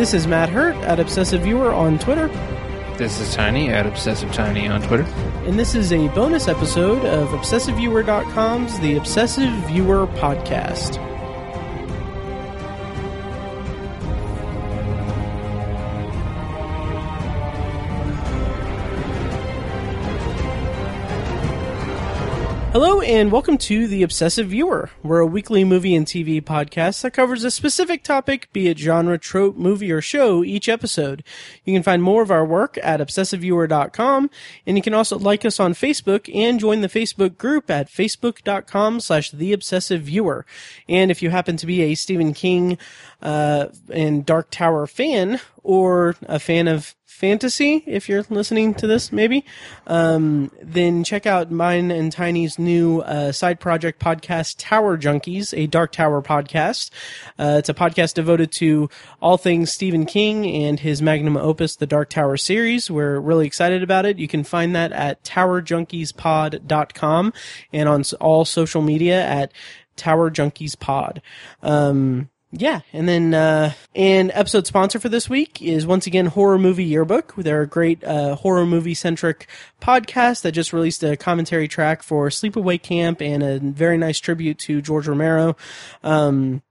This is Matt Hurt at Obsessive Viewer on Twitter, This is Tiny at Obsessive Tiny on Twitter. and this is a bonus episode of ObsessiveViewer.com's The Obsessive Viewer Podcast. Hello and welcome to The Obsessive Viewer. We're a weekly movie and TV podcast that covers a specific topic, be it genre, trope, movie, or show, each episode. You can find more of our work at obsessiveviewer.com, and you can also like us on Facebook and join the Facebook group at facebook.com slash The Obsessive Viewer. And if you happen to be a Stephen King uh, and Dark Tower fan, or a fan of fantasy, if you're listening to this, maybe, um, then check out mine and Tiny's new uh, side project podcast, Tower Junkies, a Dark Tower podcast. Uh, it's a podcast devoted to all things Stephen King and his magnum opus, the Dark Tower series. We're really excited about it. You can find that at towerjunkiespod.com and on all social media at Tower Junkies Pod. Um, yeah, and then uh, an episode sponsor for this week is once again Horror Movie Yearbook. They're a great uh, horror movie centric podcast that just released a commentary track for Sleepaway Camp and a very nice tribute to George Romero. Um,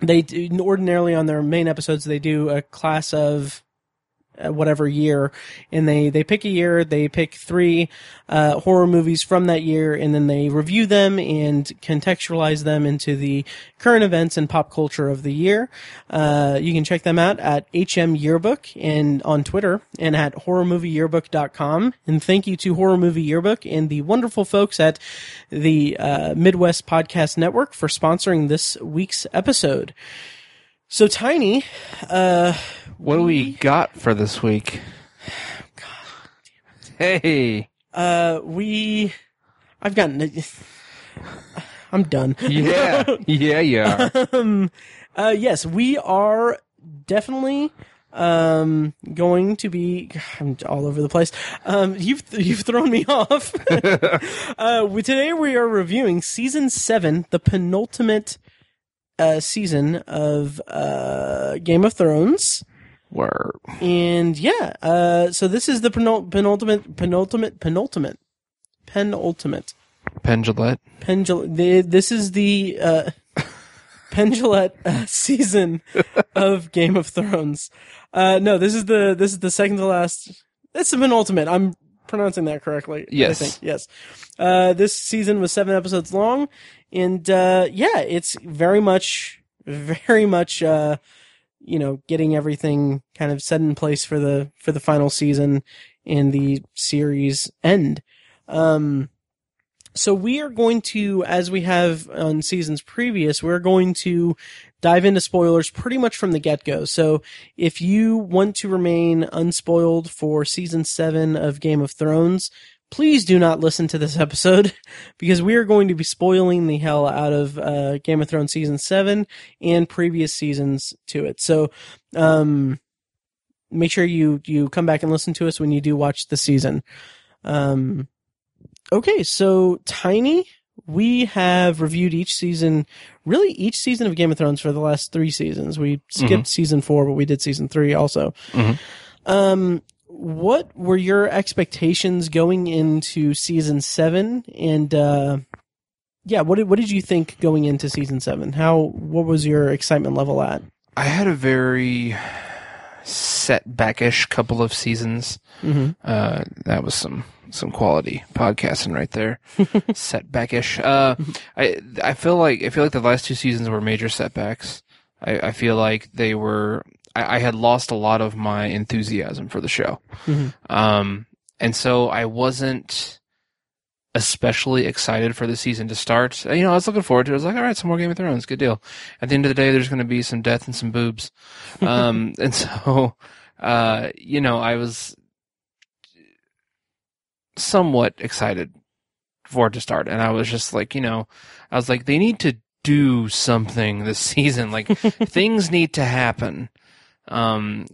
they do, ordinarily on their main episodes they do a class of whatever year and they they pick a year they pick three uh, horror movies from that year and then they review them and contextualize them into the current events and pop culture of the year. Uh, you can check them out at hm yearbook and on twitter and at horrormovieyearbook.com and thank you to horror movie yearbook and the wonderful folks at the uh, midwest podcast network for sponsoring this week's episode. So tiny uh What do we got for this week? Hey, Uh, we, I've gotten, I'm done. yeah, yeah, yeah. um, uh, yes, we are definitely, um, going to be, I'm all over the place. Um, you've, you've thrown me off. uh, we, today we are reviewing season seven, the penultimate, uh, season of, uh, Game of Thrones. Word. And yeah, uh, so this is the penul- penultimate, penultimate, penultimate, penultimate. Pendulette. Pendul. The, this is the uh, Pendulette uh, season of Game of Thrones. Uh, no, this is the this is the second to last. It's the penultimate. I'm pronouncing that correctly. Yes. I think yes. Uh, this season was seven episodes long, and uh, yeah, it's very much, very much, uh, you know, getting everything kind of set in place for the for the final season and the series end. Um, so we are going to, as we have on seasons previous, we're going to dive into spoilers pretty much from the get-go. So if you want to remain unspoiled for season seven of Game of Thrones, please do not listen to this episode because we are going to be spoiling the hell out of uh, Game of Thrones season seven and previous seasons to it. So, um, make sure you you come back and listen to us when you do watch the season. Um, okay, so Tiny, we have reviewed each season, really each season of Game of Thrones for the last three seasons. We skipped season four, but we did season three also. Mhm. Um, what were your expectations going into season seven? And uh, yeah, what did what did you think going into season seven? How what was your excitement level at? I had a very setbackish couple of seasons. Mm-hmm. Uh, that was some some quality podcasting right there. setbackish. Uh, I I feel like I feel like the last two seasons were major setbacks. I, I feel like they were. I, I had lost a lot of my enthusiasm for the show. Mhm. Um, and so I wasn't especially excited for the season to start. You know, I was looking forward to it. I was like, all right, some more Game of Thrones. Good deal. At the end of the day, there's going to be some death and some boobs. Um, and so, uh, you know, I was somewhat excited for it to start. And I was just like, you know, I was like, they need to do something this season. Like, things need to happen. Um,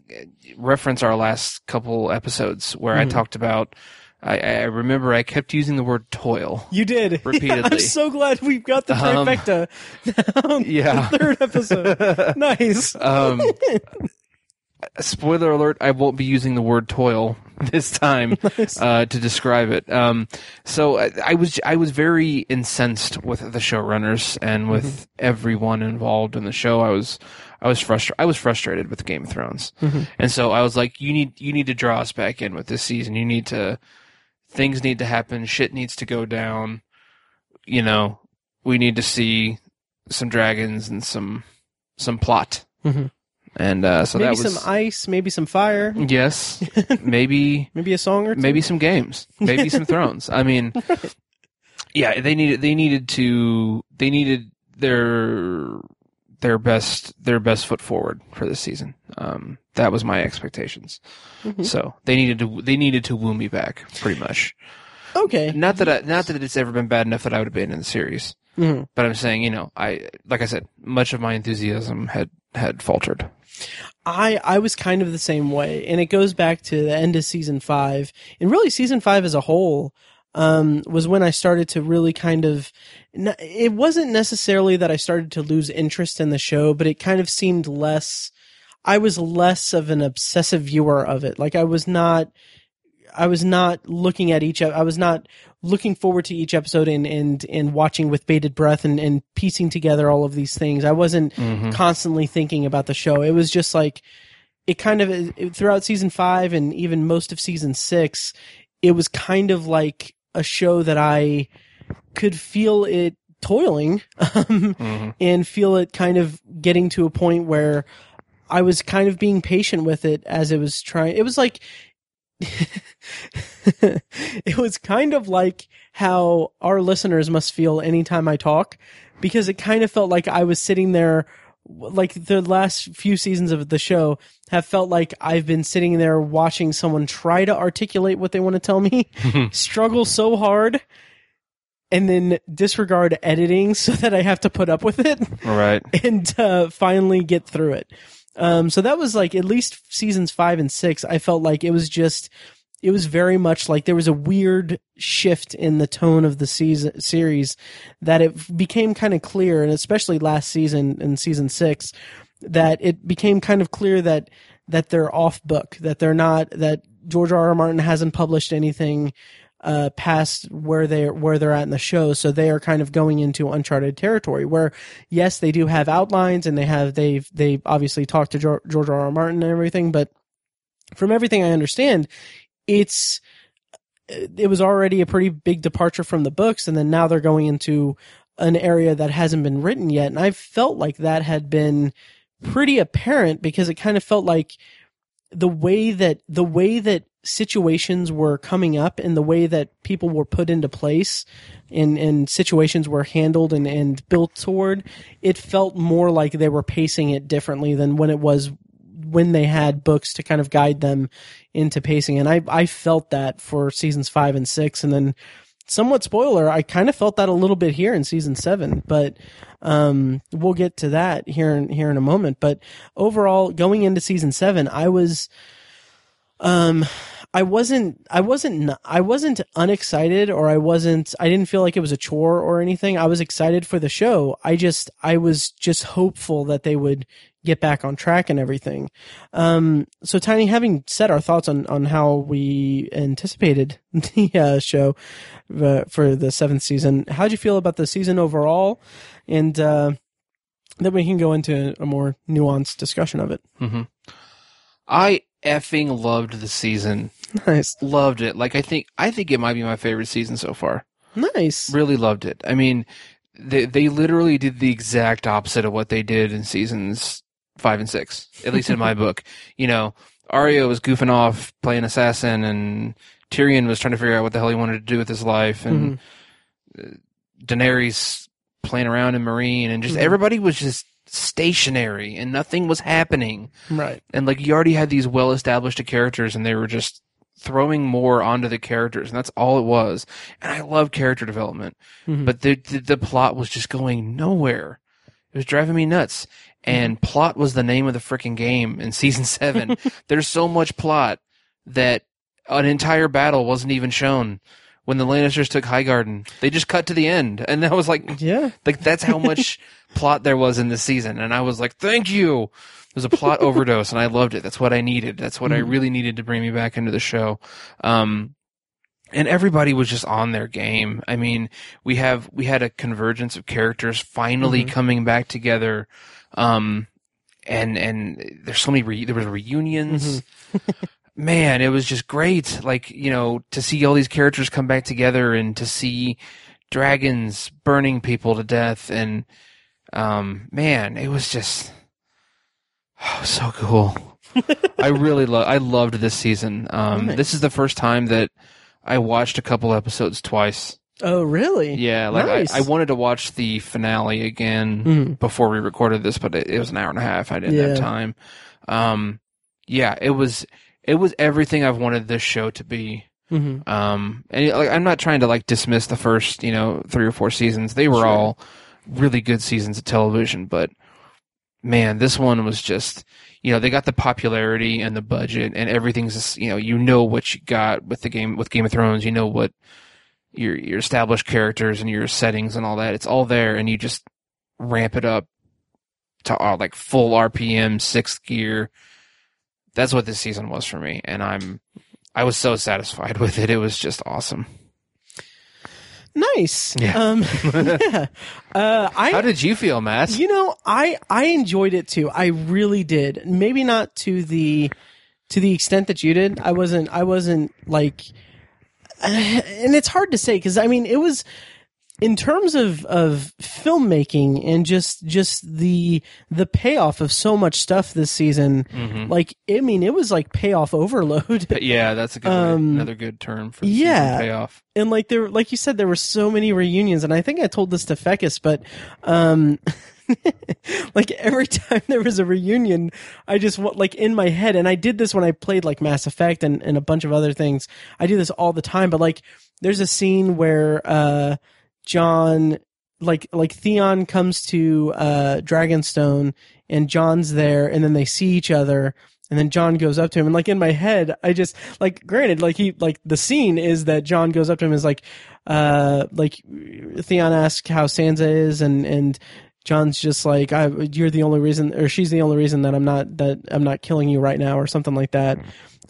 reference our last couple episodes where I Mhm. talked about, I, I remember I kept using the word toil. You did Repeatedly. I'm so glad we've got the Um, trifecta. down yeah. the third episode. nice. um, spoiler alert, I won't be using the word toil this time uh, to describe it. Um, so I, I was I was very incensed with the showrunners and with everyone involved in the show. I was I was frustrated. I was frustrated with Game of Thrones, and so I was like, you need you need to draw us back in with this season. You need to things need to happen. Shit needs to go down. You know, we need to see some dragons and some some plot. Mhm. And uh, so maybe that was Maybe some ice, maybe some fire, yes, maybe maybe a song or two. maybe some games, maybe some thrones. I mean, yeah, they needed they needed to they needed their their best their best foot forward for this season. Um, that was my expectations. Mhm. So they needed to they needed to woo me back pretty much. Okay. Not that I, not that it's ever been bad enough that I would have been in the series, Mhm. but I'm saying you know I like I said much of my enthusiasm had had faltered. I I was kind of the same way, and it goes back to the end of season five, and really season five as a whole um, was when I started to really kind of. It wasn't necessarily that I started to lose interest in the show, but it kind of seemed less. I was less of an obsessive viewer of it. Like I was not. I was not looking at each. I was not looking forward to each episode and and and watching with bated breath and and piecing together all of these things. I wasn't Mm-hmm. constantly thinking about the show. It was just like it kind of it, throughout season five and even most of season six, it was kind of like a show that I could feel it toiling um, hmm and feel it kind of getting to a point where I was kind of being patient with it as it was trying. It was like. it was kind of like how our listeners must feel anytime I talk because it kind of felt like I was sitting there like the last few seasons of the show have felt like I've been sitting there watching someone try to articulate what they want to tell me, struggle so hard, and then disregard editing so that I have to put up with it Right. and uh, finally get through it. Um, so that was like at least seasons five and six. I felt like it was just, it was very much like there was a weird shift in the tone of the season series that it became kind of clear, and especially last season in season six, that it became kind of clear that that they're off book, that they're not that George R. R. Martin hasn't published anything uh, past where they where they're at in the show, so they are kind of going into uncharted territory. Where yes, they do have outlines and they have they've they obviously talked to George, R. R. Martin and everything, but from everything I understand, it's it was already a pretty big departure from the books, and then now they're going into an area that hasn't been written yet, and I felt like that had been pretty apparent because it kind of felt like the way that the way that situations were coming up and the way that people were put into place and and situations were handled and and built toward it felt more like they were pacing it differently than when it was when they had books to kind of guide them into pacing and i i felt that for seasons 5 and 6 and then somewhat spoiler i kind of felt that a little bit here in season 7 but um we'll get to that here in here in a moment but overall going into season 7 i was um I wasn't I wasn't I wasn't unexcited or I wasn't I didn't feel like it was a chore or anything. I was excited for the show. I just I was just hopeful that they would get back on track and everything. Um so Tiny having said our thoughts on on how we anticipated the uh, show uh, for the 7th season, how'd you feel about the season overall and uh then we can go into a more nuanced discussion of it. hmm I effing loved the season. Nice. Loved it. Like I think I think it might be my favorite season so far. Nice. Really loved it. I mean, they they literally did the exact opposite of what they did in seasons five and six. At least in my book. You know, Arya was goofing off playing assassin, and Tyrion was trying to figure out what the hell he wanted to do with his life, and Daenerys playing around in Meereen, and just Mhm. everybody was just stationary, and nothing was happening Right. and like you already had these well established characters and they were just throwing more onto the characters and that's all it was and i love character development Mhm. but the, the the plot was just going nowhere it was driving me nuts and plot was the name of the freaking game in season 7 there's so much plot that an entire battle wasn't even shown when the Lannisters took Highgarden, they just cut to the end, and I was like, Yeah. like that's how much plot there was in this season, and I was like, "Thank you." It was a plot overdose, and I loved it. That's what I needed. That's what I Mhm. really needed to bring me back into the show. Um, and everybody was just on their game. I mean, we have we had a convergence of characters finally Mhm. coming back together. Um, and and there's so many re- there was reunions. Man, it was just great. Like you know, to see all these characters come back together and to see dragons burning people to death and um man it was just oh, so cool i really love i loved this season um Nice. this is the first time that i watched a couple episodes twice Oh, really? yeah like Nice. I, I wanted to watch the finale again Mhm. before we recorded this but it, it was an hour and a half i didn't Yeah. have time um yeah it was it was everything i've wanted this show to be Mhm. um, and like, I'm not trying to like dismiss the first, you know, three or four seasons. They were Sure. all really good seasons of television, but man, this one was just, you know, they got the popularity and the budget and everything's just, you know, you know what you got with the game, with Game of Thrones, you know what your, your established characters and your settings and all that. It's all there and you just ramp it up to uh, like full RPM, sixth gear. That's what this season was for me. And I'm, I was so satisfied with it. It was just awesome. Nice. Yeah. Um, yeah. Uh, I How did you feel, Matt? You know, I I enjoyed it too. I really did. Maybe not to the to the extent that you did. I wasn't. I wasn't like, and it's hard to say because I mean, it was in terms of of filmmaking and just just the the payoff of so much stuff this season. hmm Like, I mean, it was like payoff overload. Yeah, that's a good Um, another good term for yeah. payoff. and like there like you said there were so many reunions and i think i told this to Fecus, but um like every time there was a reunion i just like in my head and i did this when i played like mass effect and, and a bunch of other things. I do this all the time but like there's a scene where uh jon like like theon comes to uh dragonstone and jon's there and then they see each other and then Jon goes up to him, and like in my head, I just like granted, like he like the scene is that Jon goes up to him and is like, uh, like Theon asks how Sansa is, and and Jon's just like, I, you're the only reason, or she's the only reason that I'm not that I'm not killing you right now, or something like that.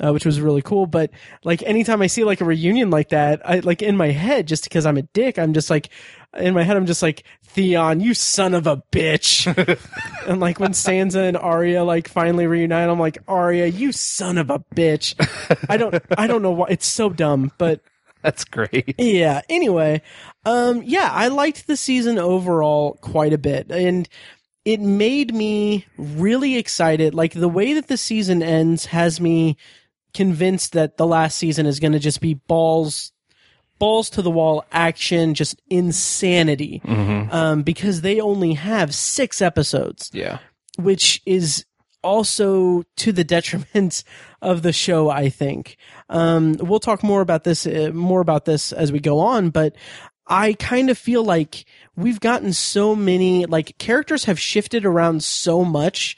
Uh, which was really cool, but like anytime I see like a reunion like that, I like in my head, just because I'm a dick, I'm just like, in my head, I'm just like, Theon, you son of a bitch. and like when Sansa and Arya like finally reunite, I'm like, Arya, you son of a bitch. I don't, I don't know why. It's so dumb, but That's great. yeah. Anyway, um, yeah, I liked the season overall quite a bit, and it made me really excited. Like the way that the season ends has me convinced that the last season is going to just be balls, balls to the wall action, just insanity. hmm Um, because they only have six episodes Yeah. which is also to the detriment of the show i think. Um, we'll talk more about this uh, more about this as we go on but i kind of feel like we've gotten so many like characters have shifted around so much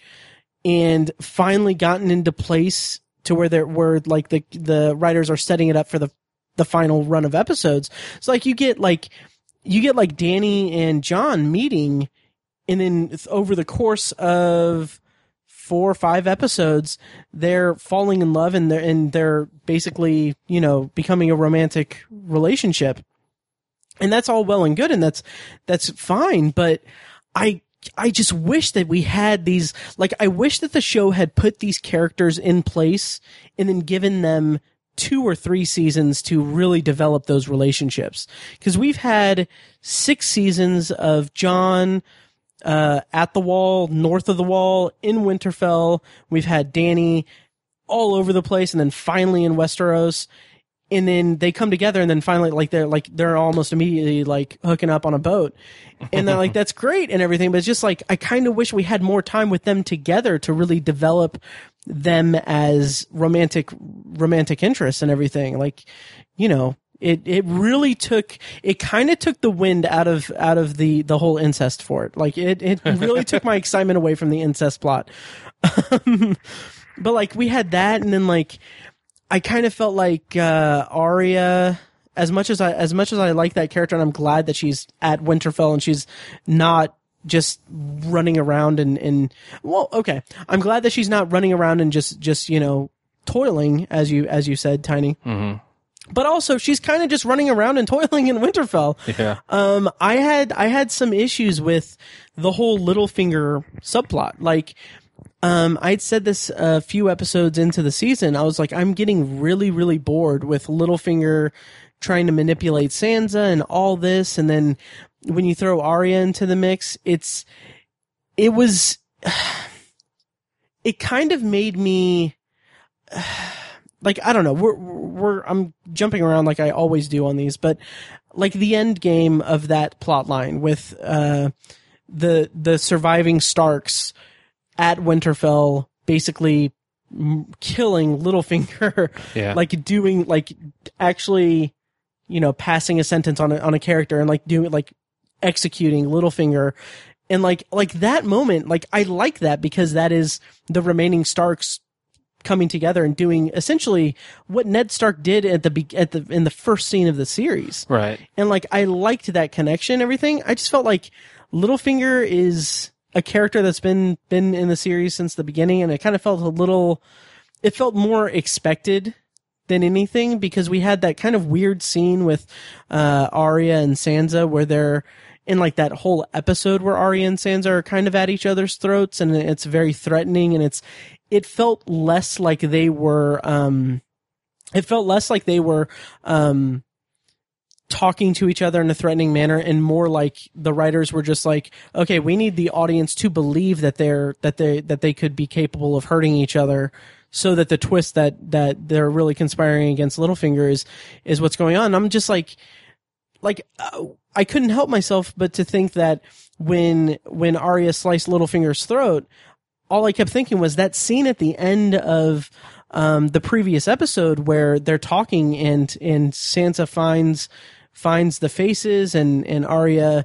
and finally gotten into place to where they're where like the the writers are setting it up for the the final run of episodes. So like you get like you get like dany and jon meeting and then over the course of four or five episodes, they're falling in love and they're and they're basically you know becoming a romantic relationship, and that's all well and good, and that's that's fine. But I I just wish that we had these like I wish that the show had put these characters in place and then given them two or three seasons to really develop those relationships because we've had six seasons of Jon uh, at the wall, north of the wall, in Winterfell. We've had Dany all over the place, and then finally in Westeros. And then they come together, and then finally, like they're like they're almost immediately like hooking up on a boat, and they're like that's great and everything. But it's just like I kind of wish we had more time with them together to really develop them as romantic romantic interests and everything. Like, you know, it it really took it kind of took the wind out of out of the the whole incest for it. Like it it really took my excitement away from the incest plot. But like we had that, and then like I kind of felt like uh, Arya. As much as I as much as I like that character, and I'm glad that she's at Winterfell and she's not just running around and and well, okay. I'm glad that she's not running around and just just you know toiling as you as you said, Tiny. hmm But also, she's kind of just running around and toiling in Winterfell. Yeah. Um, I had I had some issues with the whole Littlefinger subplot. Like, um, I'd said this a few episodes into the season. I was like, I'm getting really really bored with Littlefinger trying to manipulate Sansa and all this, and then when you throw Arya into the mix, it's it was it kind of made me like I don't know. We're we're I'm jumping around like I always do on these, but like the end game of that plot line with uh the the surviving Starks at Winterfell basically m- killing Littlefinger Yeah. like doing like actually you know passing a sentence on a on a character and like doing like executing Littlefinger and like like that moment like I like that because that is the remaining Starks coming together and doing essentially what Ned Stark did at the be- at the in the first scene of the series right. and like I liked that connection and everything I just felt like Littlefinger is a character that's been been in the series since the beginning and it kind of felt a little it felt more expected than anything because we had that kind of weird scene with uh Arya and Sansa where they're in like that whole episode where Arya and Sansa are kind of at each other's throats and it's very threatening and it's it felt less like they were um it felt less like they were um talking to each other in a threatening manner and more like the writers were just like okay we need the audience to believe that they're that they that they could be capable of hurting each other so that the twist that that they're really conspiring against Littlefinger is is what's going on. I'm just like like uh, i couldn't help myself but to think that when when Arya sliced Littlefinger's throat all I kept thinking was that scene at the end of um, the previous episode where they're talking and and Sansa finds finds the faces and and Arya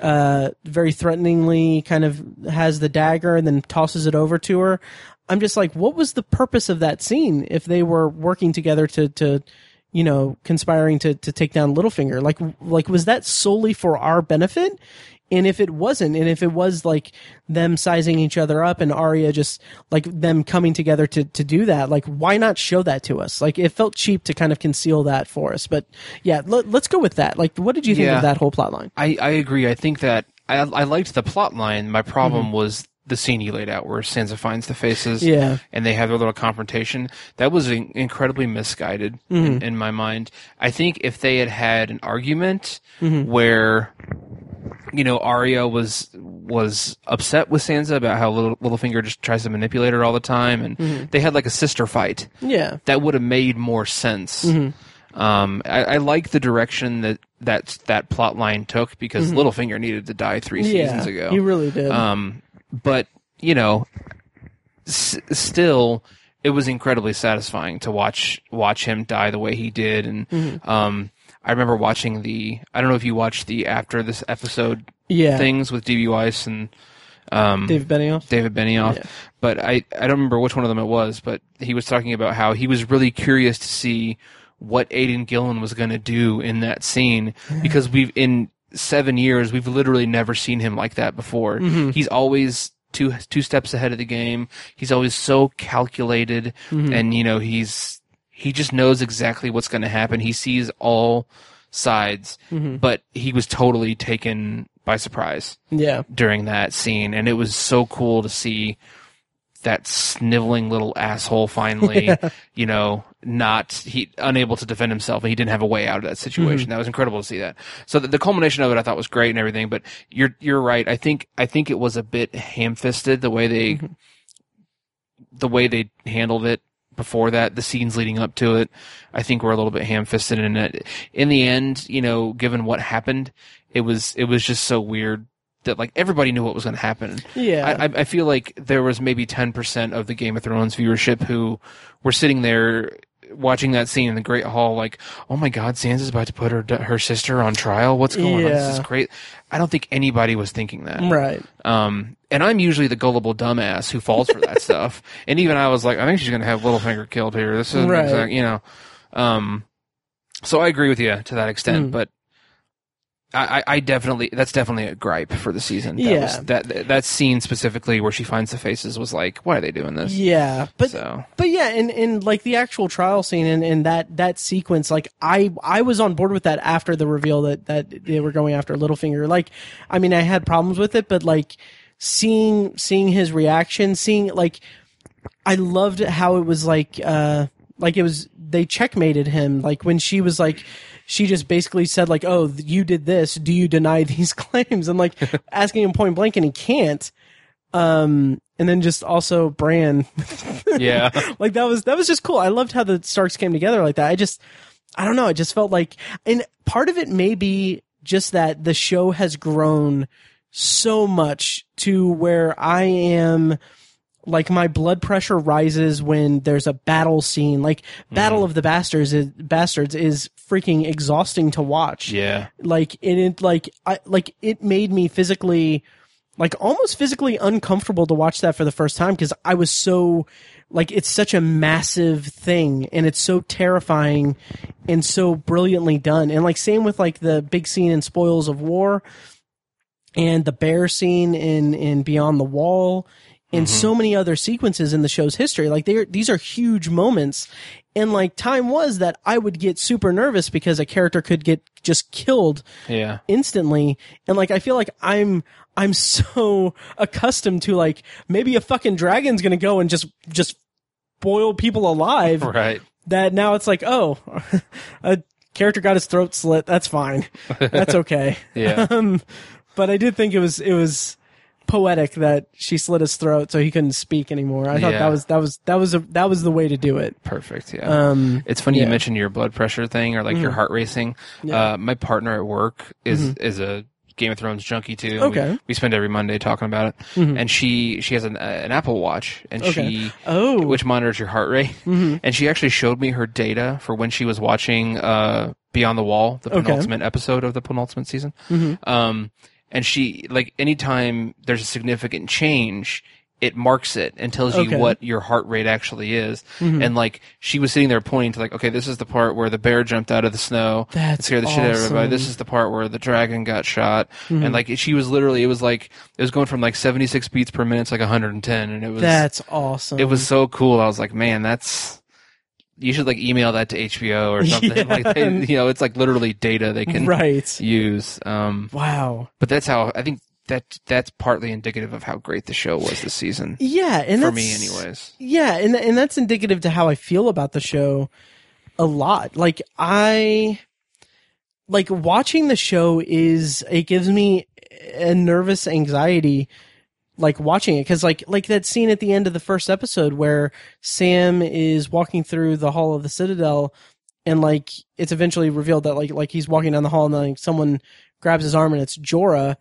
uh, very threateningly kind of has the dagger and then tosses it over to her. I'm just like, what was the purpose of that scene if they were working together to to you know conspiring to to take down Littlefinger? Like like was that solely for our benefit? And if it wasn't, and if it was like them sizing each other up and Arya just like them coming together to, to do that, like why not show that to us? Like it felt cheap to kind of conceal that for us. But yeah, let, us go with that. Like, what did you think Yeah. of that whole plot line? I, I agree. I think that I, I liked the plot line. My problem Mm-hmm. was the scene you laid out where Sansa finds the faces Yeah. and they have their little confrontation. That was in- incredibly misguided Mm-hmm. in, in my mind. I think if they had had an argument Mm-hmm. where, you know, Arya was was upset with Sansa about how Little, Littlefinger just tries to manipulate her all the time, and Mm-hmm. they had like a sister fight, Yeah. that would have made more sense. Mm-hmm. Um, I, I like the direction that that that plot line took because Littlefinger needed to die three seasons Mm-hmm. Yeah. ago. He really did. Um, but you know, s- still, it was incredibly satisfying to watch watch him die the way he did, and Mm-hmm. um, I remember watching the. I don't know if you watched the after this episode yeah. things with D.B. Weiss and um, Dave Benioff. David Benioff, Yeah. but I, I don't remember which one of them it was, but he was talking about how he was really curious to see what Aidan Gillen was going to do in that scene because we've in seven years we've literally never seen him like that before. He's always two two steps ahead of the game. He's always so calculated, and you know he's he just knows exactly what's going to happen. He sees all sides, mm-hmm. but he was totally taken by surprise Yeah. during that scene, and it was so cool to see that sniveling little asshole finally, you know, not he unable to defend himself, and he didn't have a way out of that situation. Mm-hmm. That was incredible to see that. So the, the culmination of it, I thought was great and everything. But you're you're right. I think I think it was a bit ham-fisted the way they mm-hmm. the way they handled it before that, the scenes leading up to it, I think were a little bit ham-fisted in it. In the end, you know, given what happened, it was it was just so weird that like everybody knew what was going to happen. Yeah. I, I- feel like there was maybe ten percent of the Game of Thrones viewership who were sitting there watching that scene in the Great Hall, like, "Oh my God, Sansa's about to put her her sister on trial. What's going on? This is great." I don't think anybody was thinking that. right. Um, and I'm usually the gullible dumbass who falls for that stuff. And even I was like, I think she's gonna have Littlefinger killed here. This is Right. exact, you know. Um, so I agree with you to that extent, Mm. but I, I definitely that's definitely a gripe for the season. That Yeah. was, that that scene specifically where she finds the faces was like, why are they doing this? Yeah, but so But yeah, and, and like the actual trial scene and, and that that sequence, like I I was on board with that after the reveal that that they were going after Littlefinger. Like, I mean, I had problems with it, but like seeing seeing his reaction, seeing like I loved how it was like uh like it was they checkmated him. Like when she was like she just basically said like, "Oh, you did this. Do you deny these claims?" And like asking him point blank, and he can't. Um, and then just also Bran yeah, like that was that was just cool. I loved how the Starks came together like that. I just I don't know, I just felt like and part of it may be just that the show has grown so much to where I am like my blood pressure rises when there's a battle scene. Like Battle mm. of the Bastards is Bastards is freaking exhausting to watch. Yeah, like it, it like I like it made me physically like almost physically uncomfortable to watch that for the first time because I was so like it's such a massive thing and it's so terrifying and so brilliantly done. And like same with like the big scene in Spoils of War and the bear scene in in Beyond the Wall and so many other sequences in the show's history. Like they are these are huge moments. And like time was that I would get super nervous because a character could get just killed yeah, instantly. And like I feel like I'm I'm so accustomed to like maybe a fucking dragon's gonna go and just just boil people alive right. that now it's like oh a character got his throat slit. That's fine. That's okay. Yeah. um but I did think it was it was poetic that she slit his throat so he couldn't speak anymore I thought Yeah. that was that was that was a, that was the way to do it Perfect. Yeah. um It's funny Yeah. Mm-hmm. you mentioned your blood pressure thing or like your heart racing. Uh, my partner at work is is a Game of Thrones junkie too. and we- Mm-hmm. Okay. We, spend every Monday talking about it. And she she has an uh, an Apple Watch and Okay. she Oh. Mm-hmm. which monitors your heart rate. And she actually showed me her data for when she was watching uh Beyond the Wall, the Okay. Mm-hmm. penultimate episode of the penultimate season. Um and she like anytime there's a significant change it marks it and tells you Okay. Mm-hmm. what your heart rate actually is. And like she was sitting there pointing to like, okay, this is the part where the bear jumped out of the snow and That's scared the shit out of everybody. This is the part where the dragon got shot. And like she was literally, it was like it was going from like 76 beats per minute to like 110, and it was that's awesome it was so cool. I was like, man, that's. You should like email that to HBO or something. Yeah. Like they, you know, it's like literally data they can right use. Um, wow but that's how I think that that's partly indicative of how great the show was this season yeah and for me, anyways. Yeah, and and that's indicative to how I feel about the show a lot. Like I like watching the show is it gives me a nervous anxiety like watching it cuz like like that scene at the end of the first episode where Sam is walking through the hall of the Citadel and like it's eventually revealed that like like he's walking down the hall and like, someone grabs his arm and it's Jorah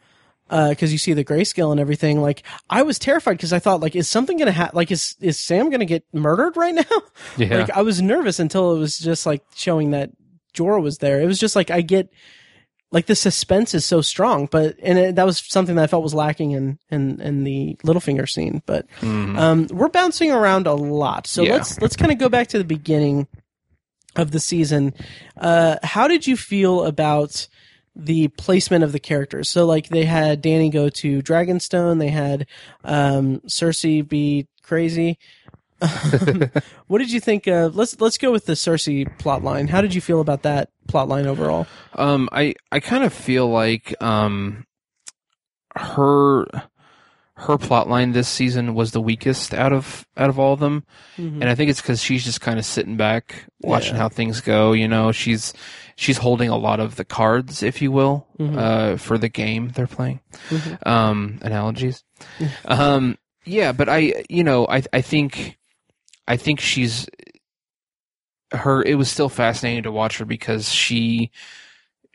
uh, because you see the grayscale and everything. Like I was terrified because I thought like is something gonna happen? Like is is Sam gonna get murdered right now? Yeah. Like I was nervous until it was just like showing that Jorah was there. It was just like I get like the suspense is so strong, but and it, that was something that I felt was lacking in in in the Littlefinger scene. But um, we're bouncing around a lot, so Yeah. let's let's kind of go back to the beginning of the season. Uh, how did you feel about the placement of the characters? So like they had Dany go to Dragonstone, they had um, Cersei be crazy. what did you think of let's let's go with the Cersei plot line. How did you feel about that plot line overall? Um, I I kind of feel like um, her her plot line this season was the weakest out of out of all of them, and I think it's because she's just kind of sitting back, watching Yeah. how things go. You know, she's she's holding a lot of the cards, if you will, uh, for the game they're playing. Um, analogies. um, yeah, but I, you know, I I think I think she's her. It was still fascinating to watch her because she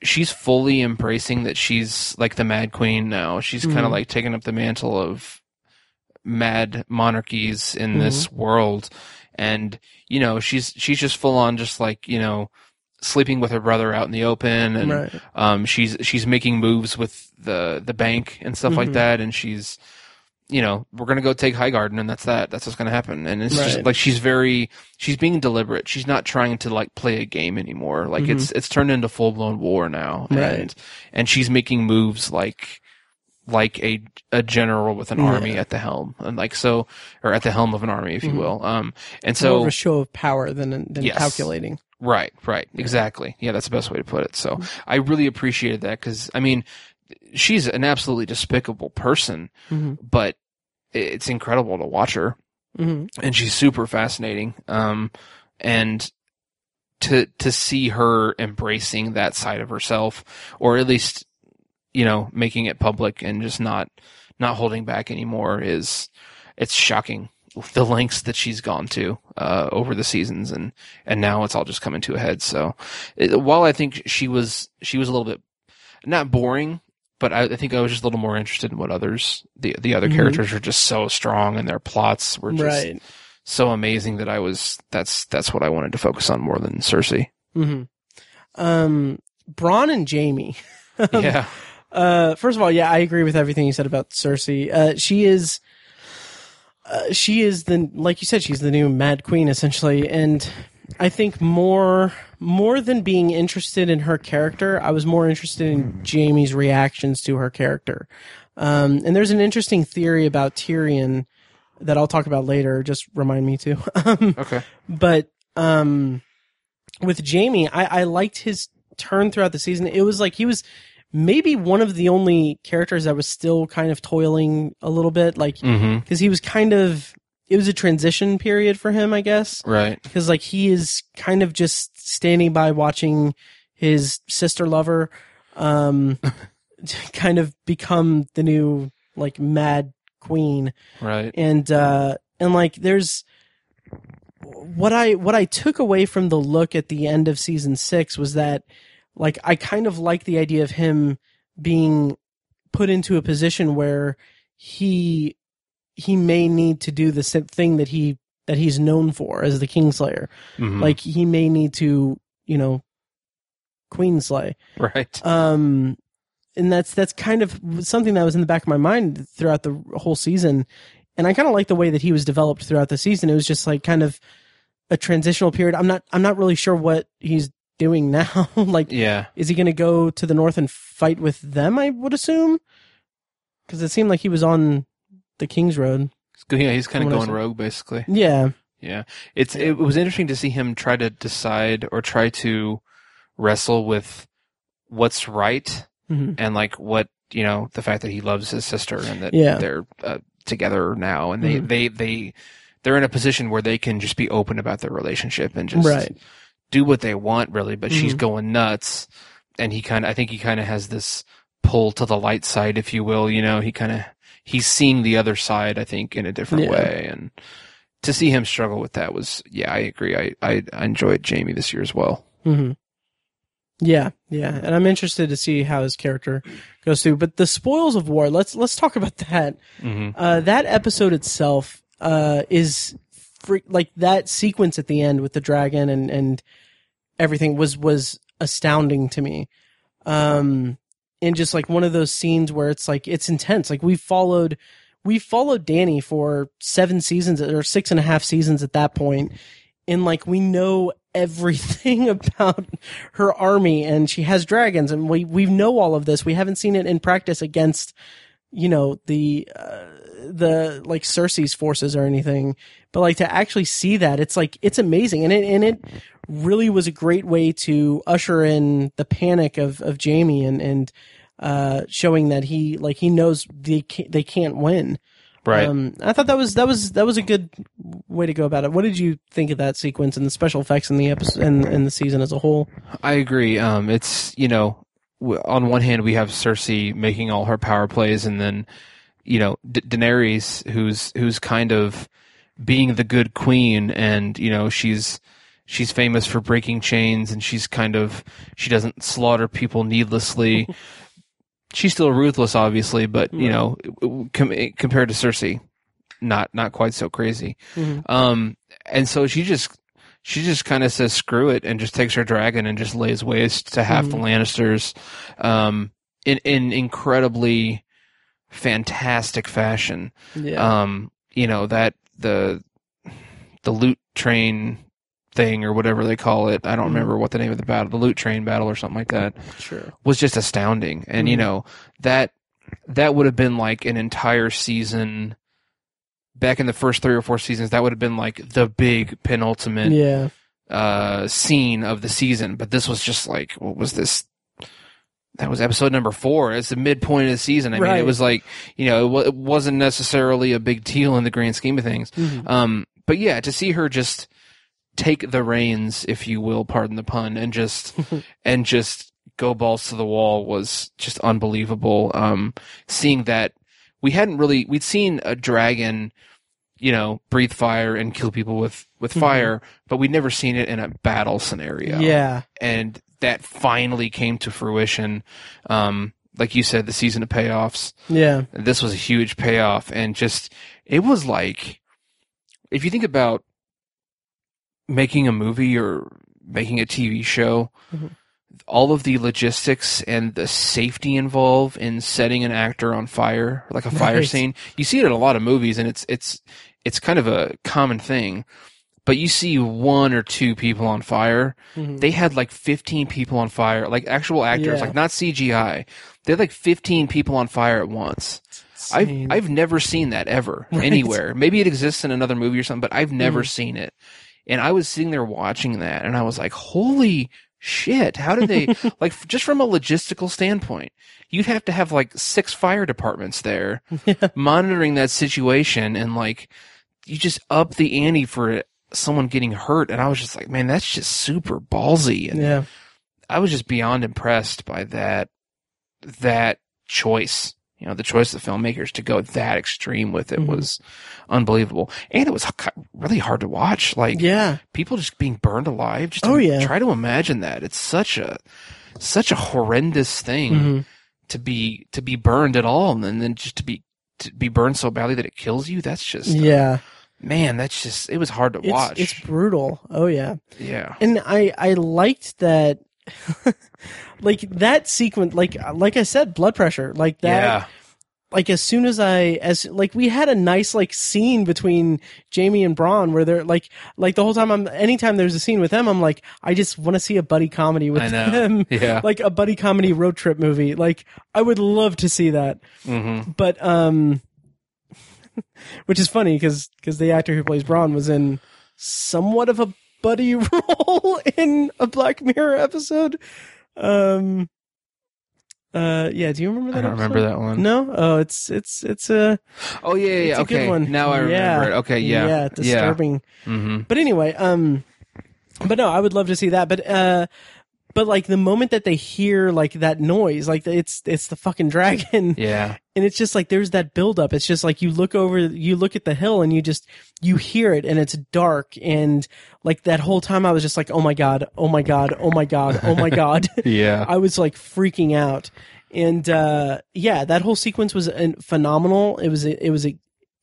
she's fully embracing that she's like the mad queen now. She's kind Mhm. of like taking up the mantle of mad monarchies in Mhm. this world and you know she's she's just full on just like you know sleeping with her brother out in the open and right. um she's she's making moves with the the bank and stuff like Mhm. that and she's you know, we're gonna go take Highgarden, and that's that. That's what's gonna happen. And it's just like she's very, she's being deliberate. She's not trying to like play a game anymore. Like it's it's turned into full blown war now, and Mm-hmm. Right. and she's making moves like like a a general with an Yeah. army at the helm, and like so, or at the helm of an army, if you Mhm. will. Um, and More of so a show of power than than Yes. calculating. Right, right, exactly. Yeah, that's the best way to put it. So I really appreciated that because I mean, she's an absolutely despicable person, hmm but it's incredible to watch her, hmm and she's super fascinating. Um, and to to see her embracing that side of herself, or at least you know making it public and just not not holding back anymore is it's shocking the lengths that she's gone to uh, over the seasons and and now it's all just coming to a head. So it, while i think she was she was a little bit not boring but I, I think i was just a little more interested in what others the the other Mhm. characters are just so strong and their plots were just Right. so amazing that i was that's that's what i wanted to focus on more than cersei hmm Um, Bronn and Jaime. Um, yeah Uh, first of all, yeah, I agree with everything you said about Cersei. Uh, she is, uh, she is the, like you said, she's the new Mad Queen essentially. And I think more, more than being interested in her character, I was more interested in Jaime's reactions to her character. Um, and there's an interesting theory about Tyrion that I'll talk about later. Just remind me to. Um, okay but um with Jaime, I, I liked his turn throughout the season. It was like he was maybe one of the only characters that was still kind of toiling a little bit, like mm-hmm because he was kind of it was a transition period for him, I guess, right. Because like he is kind of just standing by watching his sister lover, um, kind of become the new like mad queen. Right. And uh and like there's what i what i took away from the look at the end of season six was that like i kind of like the idea of him being put into a position where he he may need to do the same thing that he that he's known for as the kingslayer Mhm. like he may need to you know Queenslay. right um, and that's that's kind of something that was in the back of my mind throughout the whole season. And I kind of like the way that he was developed throughout the season. It was just like kind of a transitional period. I'm not I'm not really sure what he's doing now. like, yeah is he going to go to the north and fight with them? I would assume, because it seemed like he was on the King's Road. yeah he's kind of From what I going rogue basically Yeah, Yeah, it's it was interesting to see him try to decide or try to wrestle with what's right hmm and like what you know the fact that he loves his sister and that Yeah. they're uh, together now and they Mhm. they they they're in a position where they can just be open about their relationship and just right. do what they want really but she's Mhm. going nuts and he kind of I think he kind of has this pull to the light side if you will you know he kind of he's seeing the other side I think in a different Yeah. way and to see him struggle with that was yeah I agree I I, I enjoyed Jaime this year as well hmm Yeah, yeah, and I'm interested to see how his character goes through. But the spoils of war. Let's let's talk about that. hmm Uh, that episode itself uh, is like that sequence at the end with the dragon and and everything was was astounding to me. Um, and just like one of those scenes where it's like it's intense. Like we followed we followed Dany for seven seasons or six and a half seasons at that point. point, and like we know everything about her army and she has dragons and we we know all of this we haven't seen it in practice against you know the uh, the like Cersei's forces or anything but like to actually see that it's like it's amazing and it and it really was a great way to usher in the panic of of Jaime and and uh showing that he like he knows they can't, they can't win right um, I thought that was that was that was a good way to go about it. What did you think of that sequence and the special effects in the episode and, and the season as a whole? I agree. Um, it's you know, on one hand we have Cersei making all her power plays, and then you know D- Daenerys, who's who's kind of being the good queen, and you know she's she's famous for breaking chains, and she's kind of she doesn't slaughter people needlessly. she's still ruthless, obviously, but you know, com- compared to Cersei, not not quite so crazy. Mhm. Um, and so she just she just kind of says screw it and just takes her dragon and just lays waste to half the Lannisters, um, in in incredibly fantastic fashion. Yeah. Um, you know that the the loot train thing or whatever they call it. I don't Mhm. remember what the name of the battle, the loot train battle or something like that sure. was just astounding. And you Mhm. know, that that would have been like an entire season back in the first 3 or 4 seasons that would have been like the big penultimate Yeah. uh scene of the season, but this was just like what was this that was episode number 4. It's the midpoint of the season. I mean, it was like, you know, it, wa- it wasn't necessarily a big deal in the grand scheme of things. Mhm. Um, but yeah, to see her just take the reins, if you will, pardon the pun, and just and just go balls to the wall was just unbelievable. Um, seeing that we hadn't really we'd seen a dragon, you know, breathe fire and kill people with with Mhm. fire, but we'd never seen it in a battle scenario. Yeah. and that finally came to fruition. Um, like you said, the season of payoffs Yeah. this was a huge payoff and just it was like if you think about making a movie or making a TV show Mhm. All of the logistics and the safety involved in setting an actor on fire like a fire Right. scene you see it in a lot of movies and it's it's it's kind of a common thing but you see one or two people on fire Mhm. they had like 15 people on fire like actual actors Yeah. like not CGI they had like 15 people on fire at once I've I've never seen that ever Right. anywhere. Maybe it exists in another movie or something, but I've never Mhm. seen it. And I was sitting there watching that, and I was like, "Holy shit! How did they like just from a logistical standpoint? You'd have to have like six fire departments there monitoring that situation, and like you just up the ante for someone getting hurt." And I was just like, "Man, that's just super ballsy." And yeah. I was just beyond impressed by that that choice. You know, the choice of the filmmakers to go that extreme with it Mhm. was unbelievable, and it was really hard to watch. Like Yeah. people just being burned alive. Just Oh, yeah. try to imagine that. It's such a such a horrendous thing Mhm. to be to be burned at all, and then just to be to be burned so badly that it kills you. That's just Yeah. man. That's just it was hard to It's, watch. it's brutal. Oh yeah. yeah, and I I liked that like that sequence like like I said blood pressure like that yeah, like as soon as I as like we had a nice like scene between Jaime and Bronn where they're like like the whole time I'm anytime there's a scene with them I'm like I just want to see a buddy comedy with them. Yeah. like a buddy comedy road trip movie. Like I would love to see that. Hmm but um which is funny because because the actor who plays Bronn was in somewhat of a buddy role in a Black Mirror episode. Um, uh, yeah. Do you remember that? I don't episode? remember that one. No. Oh, it's it's it's a Oh yeah, yeah, it's yeah. a good okay. one. Now I remember Yeah. it. Okay, yeah, yeah disturbing. hmm But anyway, um, but no, I would love to see that. But uh, but like the moment that they hear like that noise, like it's it's the fucking dragon. Yeah, and it's just like there's that buildup. It's just like you look over, you look at the hill, and you just you hear it, and it's dark, and like that whole time, I was just like, oh my god, oh my god, oh my god, oh my god. yeah, I was like freaking out, and uh, yeah, that whole sequence was uh, phenomenal. It was it was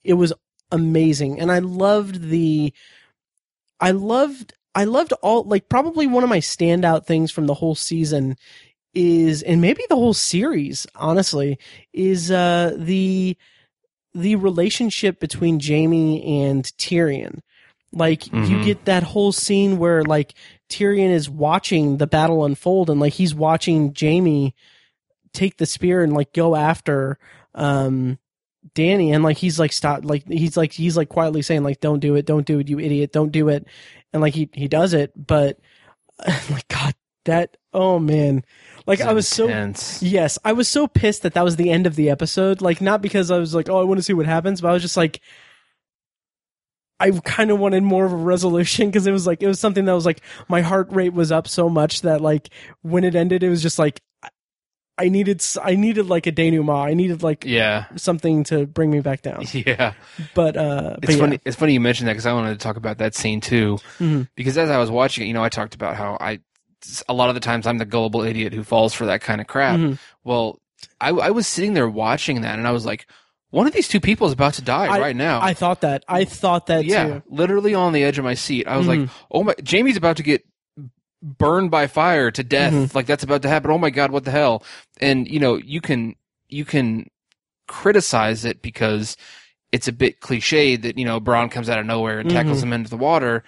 it was amazing, and I loved the, I loved I loved all like probably one of my standout things from the whole season is and maybe the whole series honestly is uh the the relationship between Jaime and Tyrion like you Mhm. get that whole scene where like Tyrion is watching the battle unfold and like he's watching Jaime take the spear and like go after um Dany and like he's like stop like he's like he's like quietly saying like don't do it don't do it you idiot don't do it and like he he does it but oh like god that oh man like I was so Yes, I was so pissed that that was the end of the episode. Like, not because I was like, oh, I want to see what happens, but I was just like, I kind of wanted more of a resolution because it was like, it was something that was like, my heart rate was up so much that like, when it ended, it was just like, I- needed, I needed like a denouement. I needed like Yeah, something to bring me back down. yeah. But, uh, but It's yeah. funny. It's funny you mentioned that because I wanted to talk about that scene too. Mhm. Because as I was watching it, you know, I talked about how I, a lot of the times I'm the gullible idiot who falls for that kind of crap. Mhm. Well, I, I was sitting there watching that, and I was like, one of these two people is about to die I- right now. I thought that. I thought that yeah, too. literally on the edge of my seat. I was Mhm. like, oh my, Jaime's about to get burned by fire to death. Mhm. Like that's about to happen. Oh my god, what the hell? And you know, you can you can criticize it because it's a bit cliched that you know Bronn comes out of nowhere and tackles Mhm. him into the water.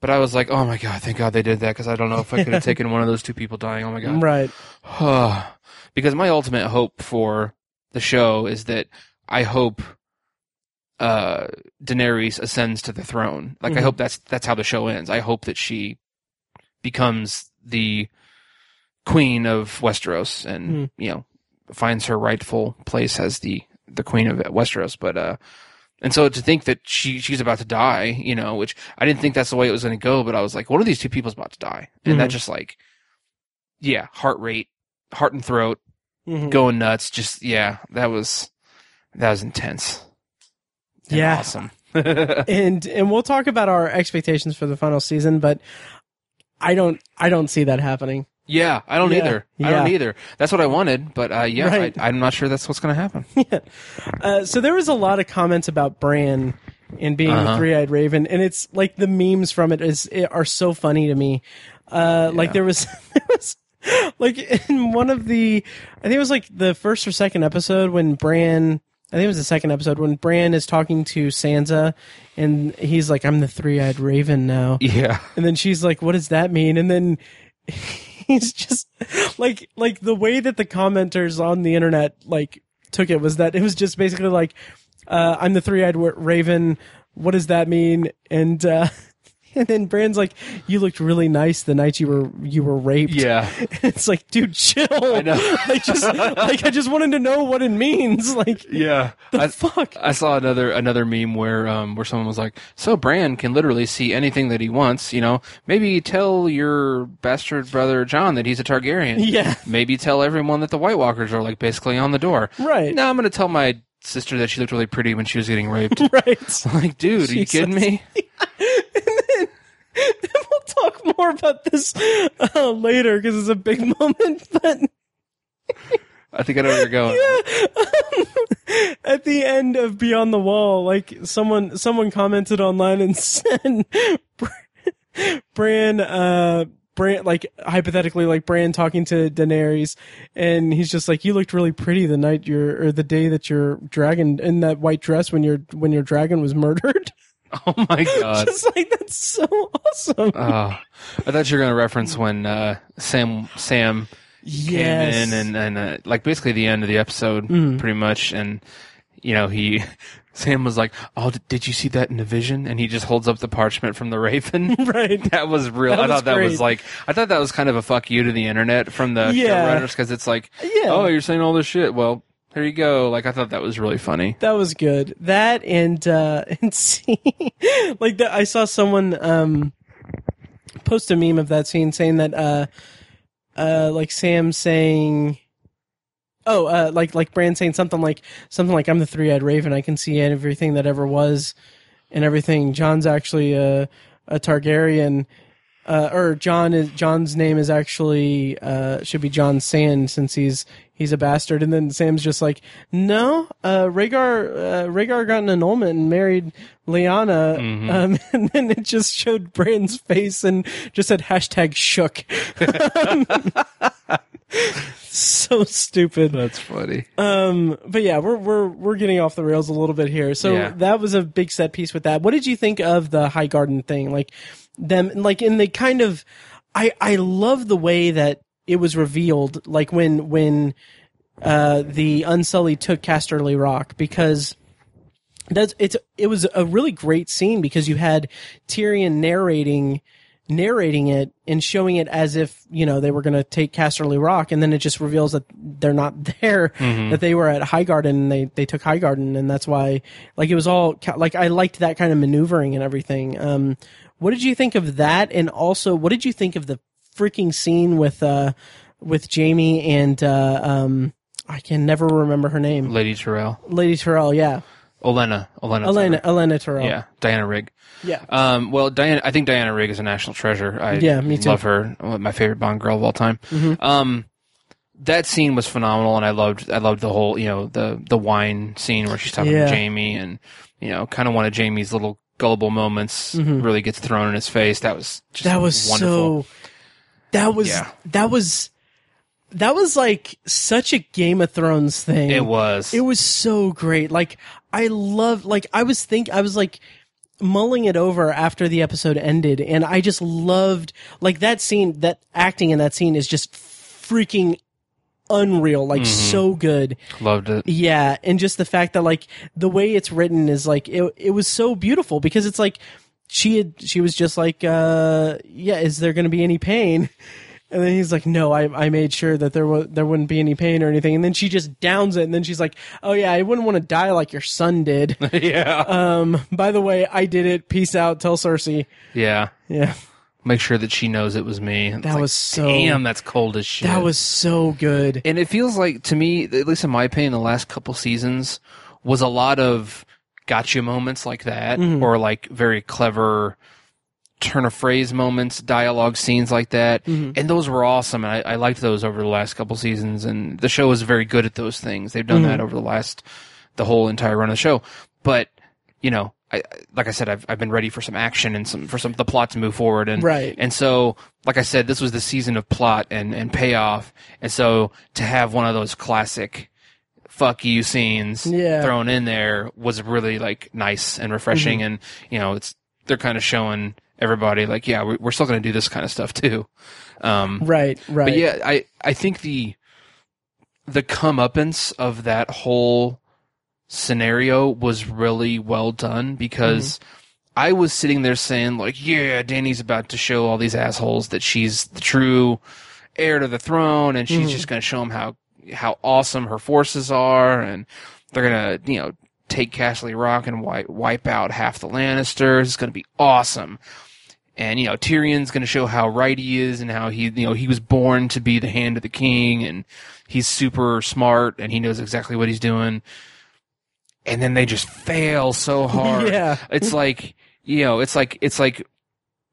But I was like, oh my god, thank God they did that because I don't know if I could have taken one of those two people dying. Oh my god. Right. because my ultimate hope for the show is that I hope uh Daenerys ascends to the throne. Like I Mhm. hope that's that's how the show ends. I hope that she becomes the queen of Westeros and Mhm. you know finds her rightful place as the the queen of Westeros. But uh and so to think that she she's about to die, you know, which I didn't think that's the way it was going to go, but I was like, one of these two people's about to die, and that Mhm. just like, yeah, heart rate, heart and throat, Mhm. going nuts. Just yeah, that was that was intense. Yeah. awesome. and and we'll talk about our expectations for the final season, but I don't I don't see that happening. yeah, I don't Yeah, either. I don't either. That's what I wanted, but uh, yeah, Right. I, I'm not sure that's what's going to happen. Uh, so there was a lot of comments about Bran and being the Uh-huh. three-eyed raven, and it's like the memes from it is it are so funny to me. Uh, Like Yeah. there was, there was like in one of the, I think it was like the first or second episode when Bran. I think it was the second episode when Bran is talking to Sansa, and he's like, "I'm the three-eyed raven now." Yeah, And then she's like, "What does that mean?" And then he's just like like the way that the commenters on the internet like took it was that it was just basically like, uh, "I'm the three-eyed raven. What does that mean?" And uh, and then Bran's like, "You looked really nice the night you were you were raped." yeah. it's like, dude, chill. I know. like just like I just wanted to know what it means. Like Yeah, the I, fuck. I saw another another meme where um where someone was like, "So Brand can literally see anything that he wants. You know, maybe tell your bastard brother Jon that he's a Targaryen. Yeah. Maybe tell everyone that the White Walkers are like basically on the door. Right. Now I'm gonna tell my sister that she looked really pretty when she was getting raped. Right. like, dude, are you kidding me? we'll talk more about this uh, later because it's a big moment. But I think I know where you're going. at the end of Beyond the Wall, like someone someone commented online and said, Bran, uh, Bran, like hypothetically, like Bran talking to Daenerys, and he's just like, "You looked really pretty the night your or the day that your dragon in that white dress when your when your dragon was murdered." Oh my god. just like that's so awesome. Oh, I thought you were going to reference when uh, Sam Sam yes. came in and and uh, like basically the end of the episode, Mhm. pretty much, and you know he Sam was like, "Oh, did you see that in a vision?" And he just holds up the parchment from the Raven. right. that was real. That I was thought that was like I thought that was kind of a fuck you to the internet from the Yeah. writers because it's like, Yeah. oh, you're saying all this shit. Well, here you go. Like I thought that was really funny. That was good. That and uh and see like that I saw someone um post a meme of that scene saying that uh uh like Sam saying Oh, uh like like Bran saying something like something like I'm the three-eyed raven, I can see everything that ever was and everything. Jon's actually a a Targaryen uh, or Jon is Jon's name is actually uh, should be Jon Sand since he's he's a bastard. And then Sam's just like, no, uh, Rhaegar uh, Rhaegar got an annulment and married Lyanna. Mhm. Um, and then it just showed Bran's face and just said hashtag shook. so stupid. That's funny. Um, but yeah, we're we're we're getting off the rails a little bit here. So Yeah. that was a big set piece with that. What did you think of the Highgarden thing? Like them, like in the kind of, I I love the way that it was revealed. Like when when uh the Unsullied took Casterly Rock because. That's it's it was a really great scene because you had Tyrion narrating narrating it and showing it as if you know they were going to take Casterly Rock, and then it just reveals that they're not there, Mhm. that they were at Highgarden and they they took Highgarden, and that's why like it was all like I liked that kind of maneuvering and everything. Um, what did you think of that? And also, what did you think of the freaking scene with uh with Jaime and uh um I can never remember her name, Lady Tyrell, Lady Tyrell, yeah, Olenna, Olenna, Elena Tyrell. Elena Tyrell, Yeah, Diana Rigg. yeah. Um, well, Diana, I think Diana Rigg is a national treasure. I Yeah, me too. love her. My favorite Bond girl of all time. Mhm. Um, that scene was phenomenal, and I loved. I loved the whole, you know, the the wine scene where she's talking Yeah. to Jaime, and you know, kind of one of Jaime's little gullible moments Mhm. really gets thrown in his face. That was just that was wonderful. so that was Yeah. that was that was like such a Game of Thrones thing. It was. It was so great. Like I love like I was think I was like mulling it over after the episode ended and I just loved like that scene that acting in that scene is just freaking unreal like mm-hmm. so good Loved it. yeah and just the fact that like the way it's written is like it, it was so beautiful because it's like she had she was just like uh yeah is there gonna be any pain and then he's like no i i made sure that there was there wouldn't be any pain or anything and then she just downs it and then she's like oh yeah i wouldn't want to die like your son did yeah. um by the way i did it peace out tell cersei yeah. yeah Make sure that she knows it was me. It's That like, was so- Damn, that's cold as shit. that was so good And it feels like to me, at least in my opinion, the last couple seasons was a lot of gotcha moments like that, Mhm. or like very clever turn of phrase moments, dialogue scenes like that. Mhm. And those were awesome. And I, I liked those over the last couple seasons. And the show is very good at those things. They've done Mhm. that over the last, the whole entire run of the show. But, you know, I, I- like I said, I've, I've been ready for some action and some, for some, the plot to move forward. And, right and so, like I said, this was the season of plot and, and payoff. And so to have one of those classic fuck you scenes Yeah. thrown in there was really like nice and refreshing. And, you know, it's, they're kind of showing everybody like, yeah, we're, still going to do this kind of stuff too. Um, right right but yeah, I, I think the, the comeuppance of that whole scenario was really well done because I was sitting there saying like, yeah, Dany's about to show all these assholes that she's the true heir to the throne and she's Mhm. just going to show them how, how awesome her forces are and they're going to, you know, take Castle Rock and wipe, wipe out half the Lannisters. It's going to be awesome. And, you know, Tyrion's going to show how right he is and how he, you know, he was born to be the hand of the king and he's super smart and he knows exactly what he's doing. And then they just fail so hard. yeah It's like, you know, it's like, it's like,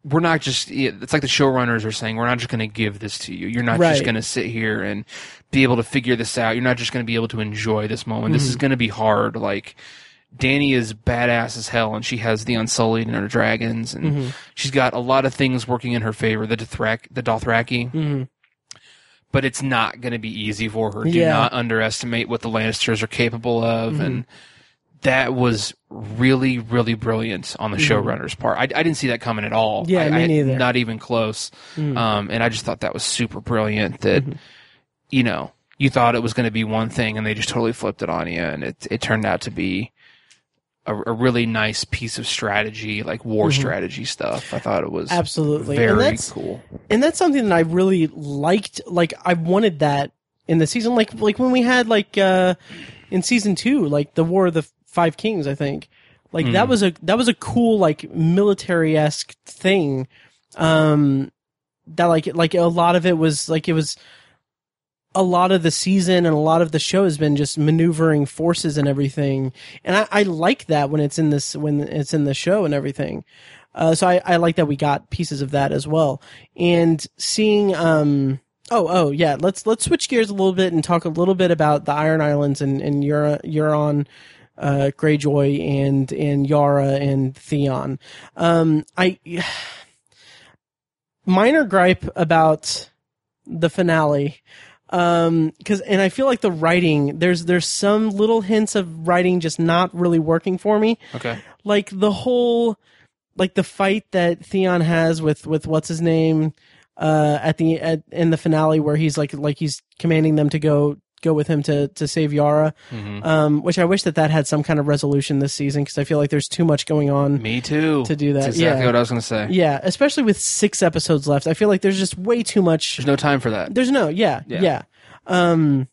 we're not just, it's like the showrunners are saying, we're not just going to give this to you. You're not just going to sit here and be able to figure this out. You're not just going to be able to enjoy this moment. This is going to be hard. Like, Dany is badass as hell, and she has the Unsullied and her dragons, and Mhm. she's got a lot of things working in her favor. The Dothrak, the Dothraki, Mhm. but it's not going to be easy for her. Do Yeah. not underestimate what the Lannisters are capable of, Mhm. and that was really, really brilliant on the showrunner's part. I, I didn't see that coming at all. Mm-hmm. Yeah, I, me I- neither. Not even close. Mhm. Um, and I just thought that was super brilliant. That Mhm. you know, you thought it was going to be one thing, and they just totally flipped it on you, and it it turned out to be. A, a really nice piece of strategy, like war Mhm. strategy stuff. I thought it was absolutely very and that's cool. and that's something that I really liked. Like I wanted that in the season, like like when we had like uh in season two, like the War of the Five Kings. I think like that Mm. was a that was a cool like military esque thing. Um, that like like a lot of it was like it was a lot of the season and a lot of the show has been just maneuvering forces and everything. And I, I like that when it's in this when it's in the show and everything. Uh, so I, I like that we got pieces of that as well. And seeing um oh oh yeah, let's let's switch gears a little bit and talk a little bit about the Iron Islands and and Euron uh Greyjoy and and Yara and Theon. Um I minor gripe about the finale um because and i feel like the writing there's there's some little hints of writing just not really working for me Okay. like the whole like the fight that Theon has with with what's his name uh at the at in the finale where he's like like he's commanding them to go go with him to to save Yara hmm um which I wish that that had some kind of resolution this season because I feel like there's too much going on Me too. to do that That's exactly yeah what I was going to say. yeah especially with 6 episodes left I feel like there's just way too much There's no time for that. there's no, yeah, Yeah. yeah. Um,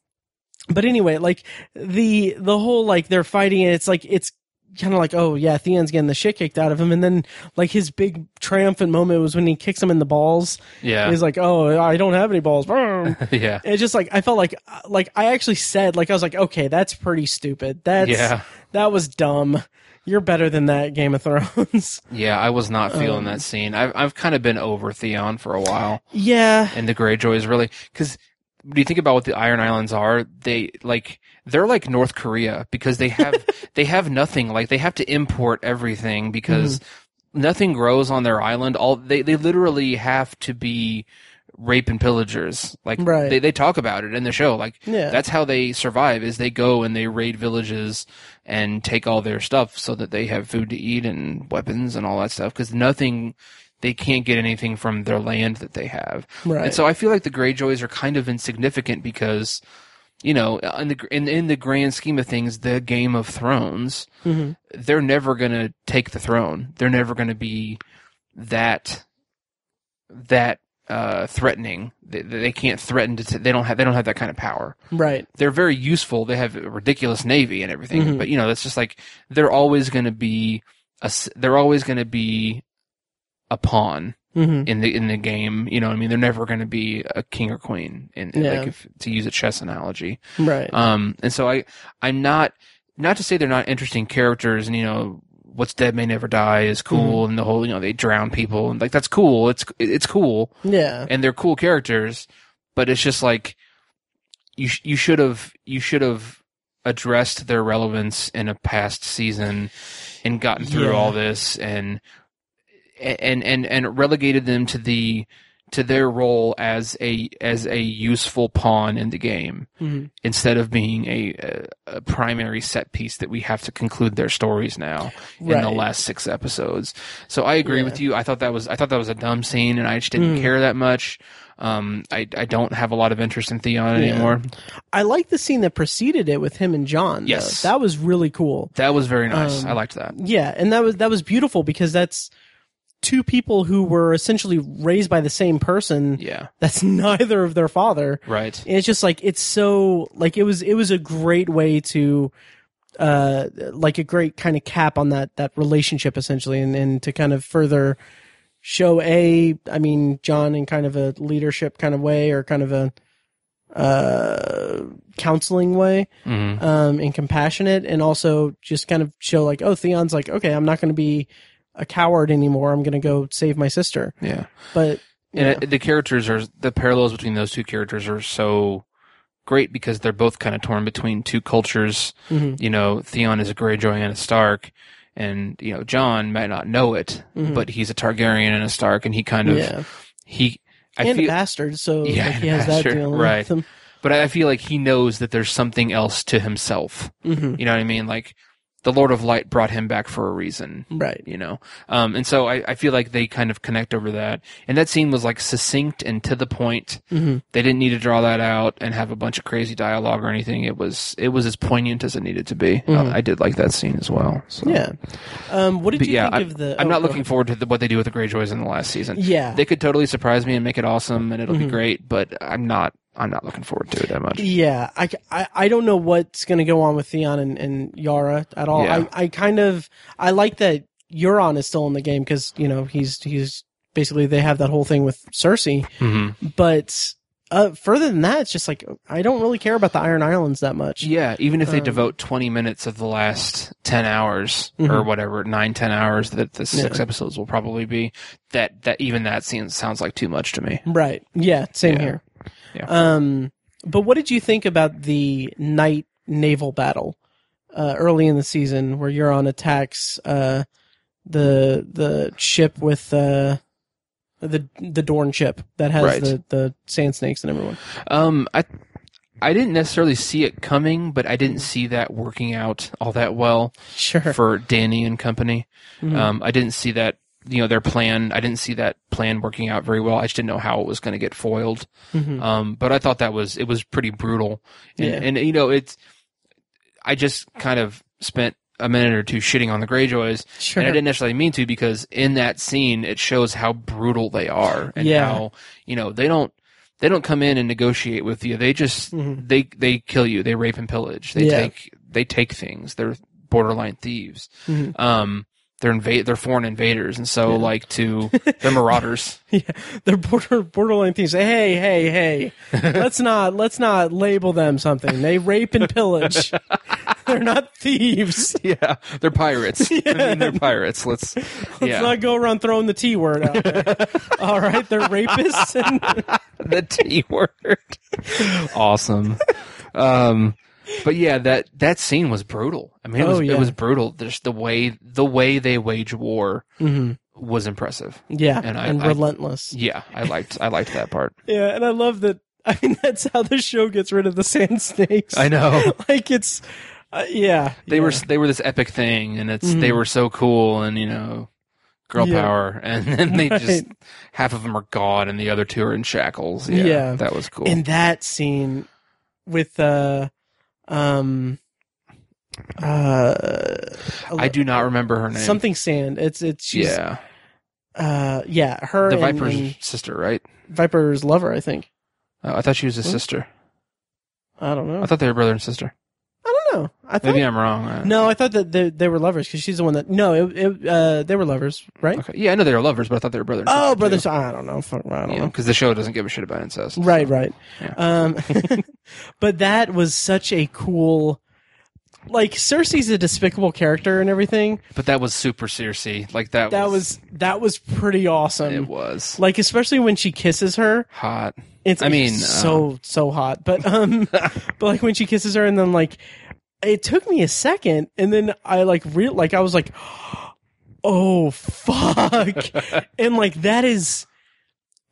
but anyway, like the the whole like they're fighting, and it's like it's kind of like oh yeah, Theon's getting the shit kicked out of him, and then like his big triumphant moment was when he kicks him in the balls. Yeah. He's like, oh, I don't have any balls. Yeah. it's just like I felt like like I actually said like I was like okay, that's pretty stupid. That's Yeah. that was dumb. You're better than that, Game of Thrones. Yeah. I was not feeling Um, that scene. I've, I've kind of been over Theon for a while. yeah, And the Greyjoys really, cause when you think about what the Iron Islands are, they like, they're like North Korea because they have, they have nothing. Like they have to import everything because Mm-hmm. nothing grows on their island. All they, they literally have to be rape and pillagers. Like Right. they they talk about it in the show. Like Yeah. that's how they survive is they go and they raid villages and take all their stuff so that they have food to eat and weapons and all that stuff because nothing they can't get anything from their land that they have. Right. And so I feel like the Greyjoys are kind of insignificant because you know, in the in in the grand scheme of things, the Game of Thrones, Mhm. they're never going to take the throne. They're never going to be that that uh, threatening. They, they can't threaten to. They don't have. They don't have that kind of power. Right. They're very useful. They have a ridiculous navy and everything. Mhm. But you know, that's just like they're always going to be a. They're always going to be a pawn hmm in the in the game. You know, what I mean, they're never going to be a king or queen. In Yeah. like if, to use a chess analogy. Right. Um, and so I, I'm not, not to say they're not interesting characters and, you know, what's dead may never die is cool and the whole, you know, they drown people and like, that's cool. It's, it's cool yeah. and they're cool characters, but it's just like, you, sh- you should have, you should have addressed their relevance in a past season and gotten through Yeah. all this and, and, and, and relegated them to the, to their role as a, as a useful pawn in the game hmm instead of being a, a, a primary set piece that we have to conclude their stories now in the last six episodes. So I agree Yeah. with you. I thought that was I thought that was a dumb scene, and I just didn't Mm. care that much. Um, I I don't have a lot of interest in Theon Yeah. anymore. I like the scene that preceded it with him and Jon. though. Yes. That was really cool. That was very nice. Um, I liked that. Yeah, and that was that was beautiful because that's two people who were essentially raised by the same person. Yeah. That's neither of their father. Right. And it's just like it's so like it was it was a great way to uh like a great kind of cap on that that relationship essentially and and to kind of further show a I mean Jon in kind of a leadership kind of way or kind of a uh counseling way hmm um and compassionate and also just kind of show like oh Theon's like okay I'm not going to be a coward anymore I'm going to go save my sister Yeah. but And it, the characters are the parallels between those two characters are so great because they're both kind of torn between two cultures. Mhm. You know, Theon is a Greyjoy and a Stark, and you know Jon might not know it, Mhm. but he's a Targaryen and a Stark, and he kind of yeah he. I and feel, a bastard so Yeah, like, he has bastard, that deal right. with him but I feel like he knows that there's something else to himself. hmm You know what I mean? Like the Lord of Light brought him back for a reason. right You know, um, and so I, I feel like they kind of connect over that. And that scene was like succinct and to the point. hmm They didn't need to draw that out and have a bunch of crazy dialogue or anything. It was it was as poignant as it needed to be. Mhm. Uh, I did like that scene as well. So. Yeah. Um, what did But you yeah, think of the? I'm oh, not looking ahead. forward to the, what they do with the Greyjoys in the last season. Yeah. They could totally surprise me and make it awesome, and it'll be Mhm. great. But I'm not. I'm not looking forward to it that much. yeah. I, I, I don't know what's going to go on with Theon and, and Yara at all. Yeah. I, I kind of I like that Euron is still in the game because you know he's he's basically they have that whole thing with Cersei. hmm But uh, further than that, it's just like I don't really care about the Iron Islands that much. Yeah, even if they Um, devote 20 minutes of the last 10 hours or Mhm. whatever, nine, 10 hours that the six Yeah. episodes will probably be, that, that even that seems, sounds like too much to me. Right. Yeah. Same Yeah. here. Yeah. Um, but what did you think about the night naval battle uh, early in the season where Euron attacks uh, the the ship with uh, the the Dorne ship that has Right. the the sand snakes and everyone? Um, I, I didn't necessarily see it coming, but I didn't see that working out all that well Sure. for Dany and company. Mhm. Um, I didn't see that, you know, their plan, I didn't see that plan working out very well. I just didn't know how it was going to get foiled. Mhm. Um, but I thought that was it was pretty brutal, and, Yeah. and you know it's. I just kind of spent a minute or two shitting on the Greyjoys, Sure. and I didn't necessarily mean to because in that scene it shows how brutal they are and Yeah. how you know they don't they don't come in and negotiate with you. They just Mhm. they they kill you. They rape and pillage. They Yeah. take they take things. They're borderline thieves. Mhm. Um, they're invade they're foreign invaders, and so Yeah. like to they're marauders. Yeah, they're border borderline thieves. Hey, hey, hey! let's not let's not label them something. They rape and pillage. they're not thieves. yeah, they're pirates. I mean, they're pirates. Let's Let's not go around throwing the T word out there. All right, they're rapists. And, the T word. awesome. Um, but yeah, that that scene was brutal. I mean, it was Oh, yeah. it was brutal. There's the way the way they wage war Mhm. was impressive. Yeah, And and, I- I- relentless. Yeah, I liked I liked that part. Yeah, and I love that. I mean, that's how the show gets rid of the sand snakes. I know. like it's, uh, yeah. They yeah. were they were this epic thing, and it's they Mhm. were so cool, and you know, girl Yeah. power, and then they just half of them are gone, and the other two are in shackles. Yeah, Yeah. that was cool. in that scene with uh, um, uh, I do not remember her name. something sand. It's it's she's, yeah, uh, yeah, her the and, Viper's and sister, right? Viper's lover. I think. Oh, I thought she was his Hmm? sister. I don't know. I thought they were brother and sister. I know. I thought. Maybe I'm wrong. Uh, no, I thought that they, they were lovers because she's the one that. No, it, it uh, they were lovers, right? Okay. Yeah, I know they were lovers, but I thought they were brothers. Oh, brothers. I don't know. Fuck, I don't know. because the show doesn't give a shit about incest. Right, right. Yeah. Um, but that was such a cool. Like Cersei's a despicable character and everything. But that was super Cersei. Like that. That was that was pretty awesome. It was Like especially when she kisses her, hot. it's I mean, so so hot. But um, but like when she kisses her and then like it took me a second and then I like real like I was like, oh fuck, and like that is,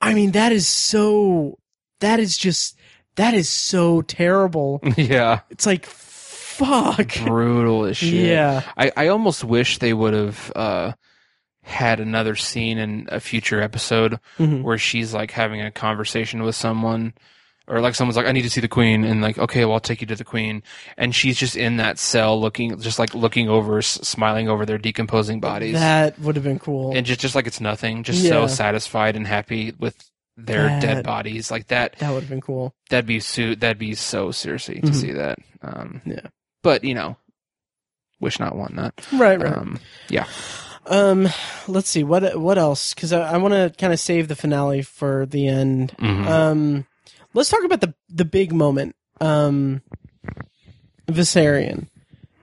I mean that is so that is just that is so terrible. yeah, It's like fuck. brutal as shit. Yeah. I, I almost wish they would have uh, had another scene in a future episode Mhm. where she's like having a conversation with someone, or like someone's like, "I need to see the queen," and like, "Okay, well, I'll take you to the queen," and she's just in that cell, looking, just like looking over, s- smiling over their decomposing bodies, That would have been cool. and just just like it's nothing, just Yeah. so satisfied and happy with their That- dead bodies, like that. that would have been cool. That'd be so. That'd be so seriously to Mhm. see that. Um, Yeah. but you know, wish not, want not. Right, right. Um, yeah. Um, let's see what what else because I, I want to kind of save the finale for the end. Mhm. Um, let's talk about the the big moment. Um, Viserion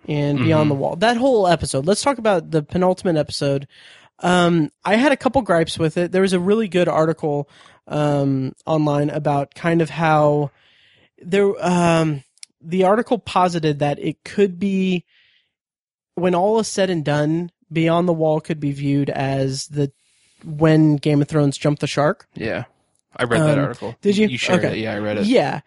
and Beyond Mhm. the Wall. That whole episode. Let's talk about the penultimate episode. Um, I had a couple gripes with it. There was a really good article um, online about kind of how there. Um, the article posited that it could be when all is said and done, Beyond the Wall could be viewed as the when Game of Thrones jumped the shark. Yeah, I read that Um, article. did you? You shared Okay. it. Yeah, I read it. Yeah,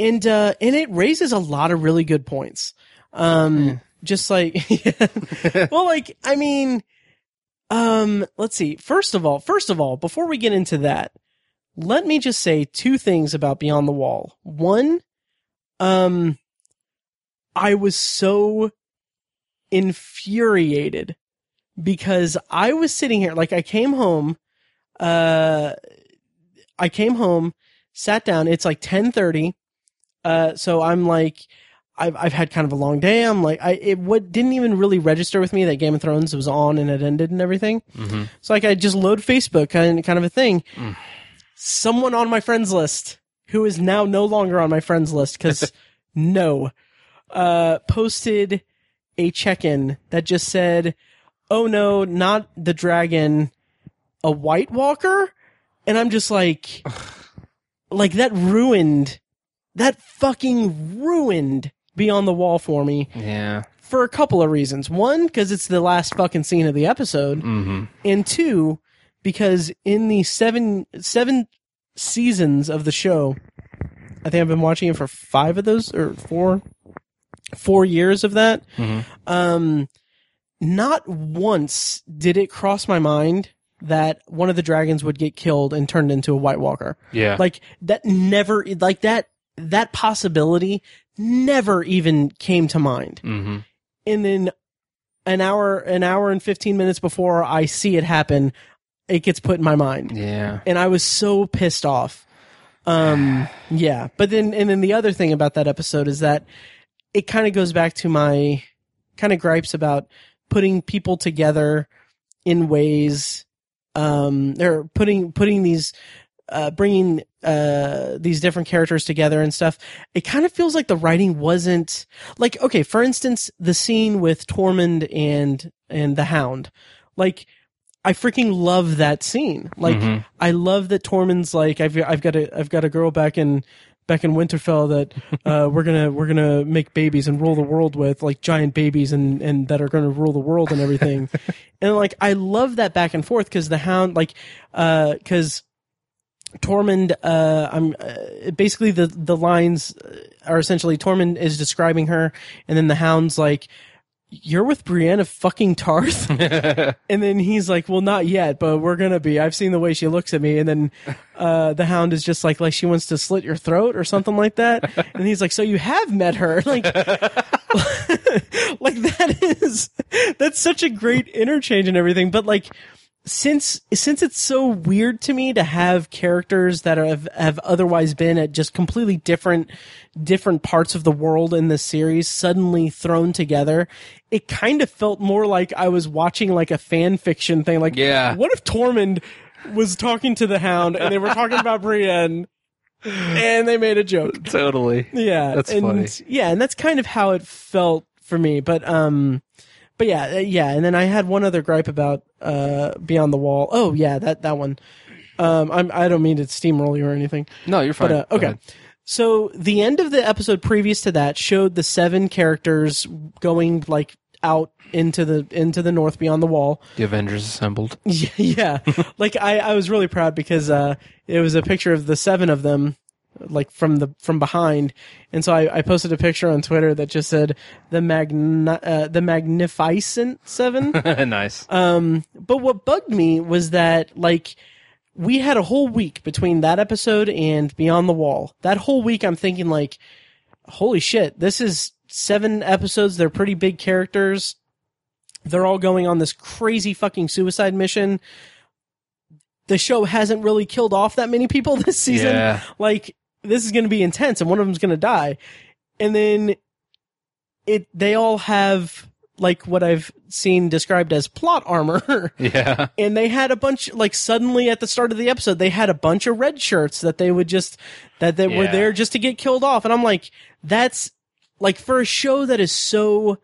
and uh, and it raises a lot of really good points. Um, Hmm. just like, well, like I mean, um, let's see. First of all, first of all, before we get into that, let me just say two things about Beyond the Wall. One, um, I was so infuriated because I was sitting here, like I came home, uh, I came home, sat down. It's like ten thirty. Uh, so I'm like, I've I've had kind of a long day. I'm like, I it what didn't even really register with me that Game of Thrones was on and it ended and everything. hmm So like I just load Facebook kind kind of a thing. Mm. Someone on my friends list who is now no longer on my friends list because no, uh, posted a check-in that just said, "Oh no, not the dragon, a White Walker," and I'm just like, like that ruined, that fucking ruined Beyond the Wall for me. Yeah. for a couple of reasons. One, because it's the last fucking scene of the episode. Hmm and two because in the seven seven seasons of the show i think i've been watching it for five of those or four four years of that. Hmm um not once did it cross my mind that one of the dragons would get killed and turned into a white walker. Yeah. like that never like that that possibility never even came to mind. Hmm and then an hour an hour and 15 minutes before i see it happen it gets put in my mind. Yeah. and i was so pissed off. Um yeah. But then and then the other thing about that episode is that it kind of goes back to my kind of gripes about putting people together in ways um they're putting putting these uh bringing uh these different characters together and stuff it kind of feels like the writing wasn't like okay for instance the scene with tormund and and the hound like i freaking love that scene like Mhm. I love that Tormund's like I've I've got a I've got a girl back in back in Winterfell that uh, we're gonna we're gonna make babies and rule the world with like giant babies and and that are gonna rule the world and everything. and like I love that back and forth because the Hound like because. Tormund, uh, I'm uh, basically the the lines are essentially Tormund is describing her, and then the Hound's like, "You're with Brienne of fucking Tarth," and then he's like, "Well, not yet, but we're gonna be." I've seen the way she looks at me, and then uh, the Hound is just like, like she wants to slit your throat or something like that, and he's like, "So you have met her?" Like, like that is that's such a great interchange and everything, but like since since it's so weird to me to have characters that have have otherwise been at just completely different different parts of the world in this series suddenly thrown together, it kind of felt more like I was watching like a fan fiction thing. Like, Yeah. what if Tormund was talking to the Hound and they were talking about Brienne and they made a joke? totally. Yeah, That's and, funny. Yeah, and that's kind of how it felt for me. But um, but yeah, uh, yeah. And then I had one other gripe about uh Beyond the Wall. Oh yeah, that that one. Um, I'm I don't mean to steamroll you or anything. No, you're fine. But uh, okay. So the end of the episode previous to that showed the seven characters going like out into the into the north beyond the wall. The Avengers assembled. Yeah, yeah. like I, I was really proud because uh, it was a picture of the seven of them, like from the from behind, and so I, I posted a picture on Twitter that just said the magna, uh, the magnificent seven. nice. um, but what bugged me was that like we had a whole week between that episode and Beyond the Wall. That whole week, I'm thinking like, holy shit, this is seven episodes. They're pretty big characters. They're all going on this crazy fucking suicide mission. The show hasn't really killed off that many people this season. Yeah. Like this is going to be intense, and one of them's going to die. And then it, they all have like what I've seen described as plot armor. Yeah. and they had a bunch like suddenly at the start of the episode they had a bunch of red shirts that they would just that they were there just to get killed off and i'm like that's like for a show that is so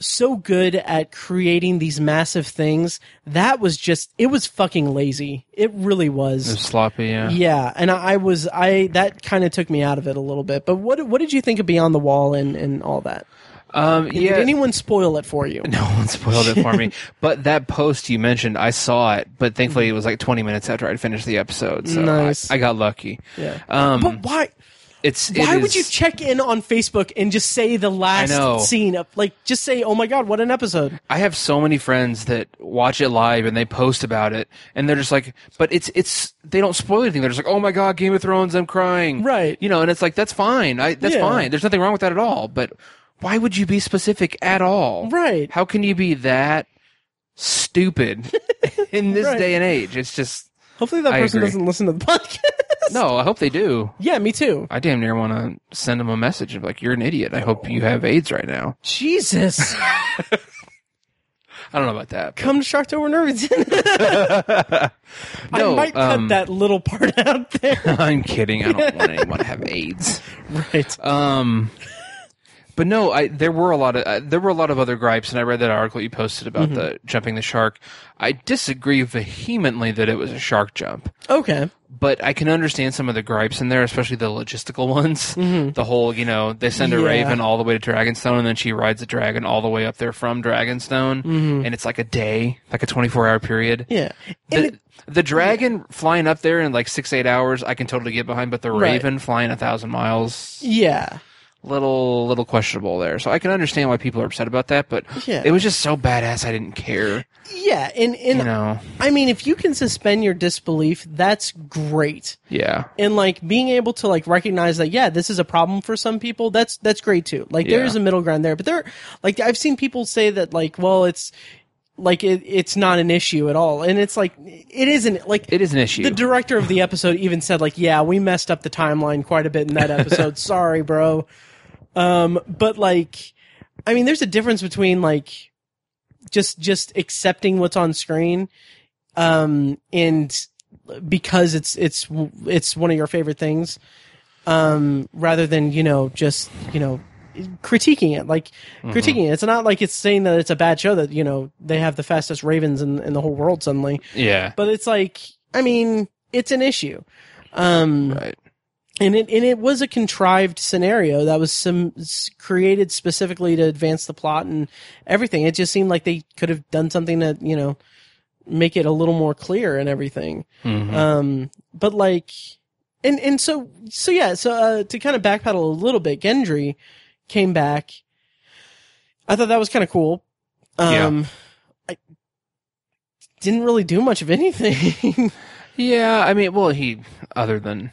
so good at creating these massive things that was just it was fucking lazy it really It was was sloppy. Yeah. yeah and i, I was i that kind of took me out of it a little bit but what what did you think of beyond the wall and and all that Um. Yeah. did anyone spoil it for you No one spoiled it for me. But that post you mentioned, I saw it, but thankfully it was like 20 minutes after I'd finished the episode. So Nice. I, I got lucky. yeah Um, but why it's it Why would you check in on Facebook and just say the last scene of like just say, "Oh my god, what an episode." I have so many friends that watch it live and they post about it, and they're just like, but it's it's they don't spoil anything. They're just like, oh my god, Game of Thrones, I'm crying. Right. You know, and it's like that's fine. I that's Yeah. fine. There's nothing wrong with that at all. But why would you be specific at all? Right. How can you be that stupid in this Right. day and age? It's just Hopefully that person doesn't listen to the podcast. No. I hope they do. yeah, me too. I damn near want to send them a message of like, you're an idiot. I hope you have AIDS right now. Jesus. I don't know about that. but- Come to Sharktober Nervington. No, I might cut um, that little part out there. I'm kidding. I don't want anyone to have AIDS. right. Um, but no, I there were a lot of uh, there were a lot of other gripes, and I read that article you posted about the jumping the shark. I disagree vehemently that it was a shark jump, Okay. But I can understand some of the gripes in there, especially the logistical ones. Mm-hmm. The whole, you know, they send a Yeah. raven all the way to Dragonstone, and then she rides a dragon all the way up there from Dragonstone, mm-hmm. and it's like a day, like a twenty four hour period. Yeah. The, it, the dragon flying up there in like six eight hours, I can totally get behind, but the Right. raven flying a thousand miles, yeah. Little little questionable there. So I can understand why people are upset about that, but Yeah. it was just so badass I didn't care. Yeah, and and You know? I mean if you can suspend your disbelief, that's great. Yeah. and like being able to like recognize that yeah this is a problem for some people that's that's great too like there Yeah. is a middle ground there but there like i've seen people say that like well it's like it, it's not an issue at all and it's like it isn't like It is an issue. the director of the episode even said like yeah we messed up the timeline quite a bit in that episode sorry bro um but like i mean there's a difference between like just just accepting what's on screen um and because it's it's it's one of your favorite things um rather than you know just you know critiquing it. Like critiquing it. It's not like it's saying that it's a bad show that you know they have the fastest ravens in, in the whole world suddenly. Yeah. but it's like i mean it's an issue. Um Right. And it and it was a contrived scenario that was some created specifically to advance the plot and everything. It just seemed like they could have done something that you know make it a little more clear and everything. Mhm. Um, but like, and and so so yeah. So uh, to kind of backpedal a little bit, Gendry came back. I thought that was kind of cool. Um, I didn't really do much of anything. yeah, I mean, well, he other than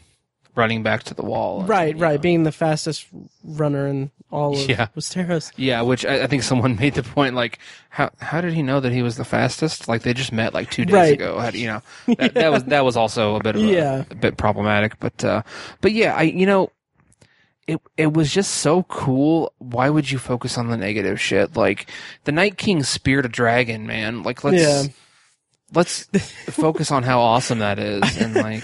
running back to the wall, and, right, right. know. Being the fastest runner in all of Yeah. Westeros. Yeah, which I, I think someone made the point like, how how did he know that he was the fastest? Like they just met like two days Right. ago. How you know? That, that was that was also a bit of a, Yeah. a bit problematic, but uh, but yeah, I you know, it it was just so cool. Why would you focus on the negative shit? Like the Night King speared a dragon, man. Like let's Yeah. let's focus on how awesome that is, and like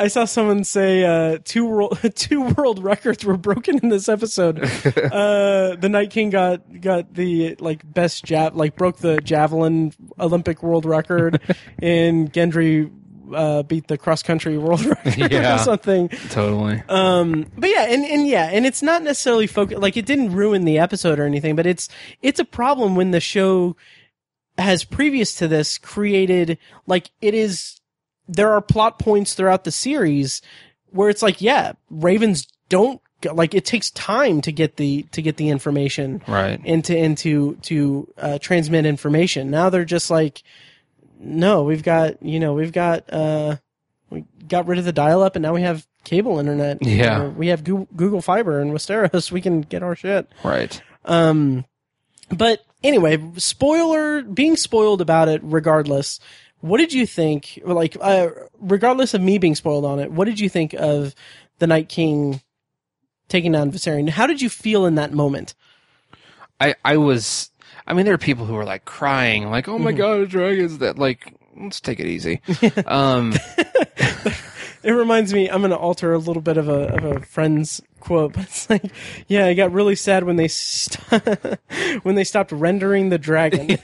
I saw someone say uh, two world two world records were broken in this episode. uh, the Night King got got the like best jab like broke the javelin Olympic world record, and Gendry uh, beat the cross country world record Yeah. or something. totally. Um, but yeah, and, and yeah, and it's not necessarily focused. like it didn't ruin the episode or anything, but it's it's a problem when the show has previous to this created like it is there are plot points throughout the series where it's like yeah, ravens don't like it takes time to get the to get the information Right. into into to uh, transmit information. Now they're just like, no, we've got you know we've got uh we got rid of the dial up and now we have cable internet. Yeah. We have Goo- Google Fiber and Westeros. We can get our shit. Right. Um, but anyway, spoiler being spoiled about it. Regardless, what did you think? Like, uh, regardless of me being spoiled on it, what did you think of the Night King taking down Viserion? How did you feel in that moment? I I was I mean there are people who are like crying like oh my Mhm. god dragons that like let's take it easy. um It reminds me. I'm going to alter a little bit of a of a friend's quote, but it's like, yeah, I got really sad when they st- when they stopped rendering the dragon.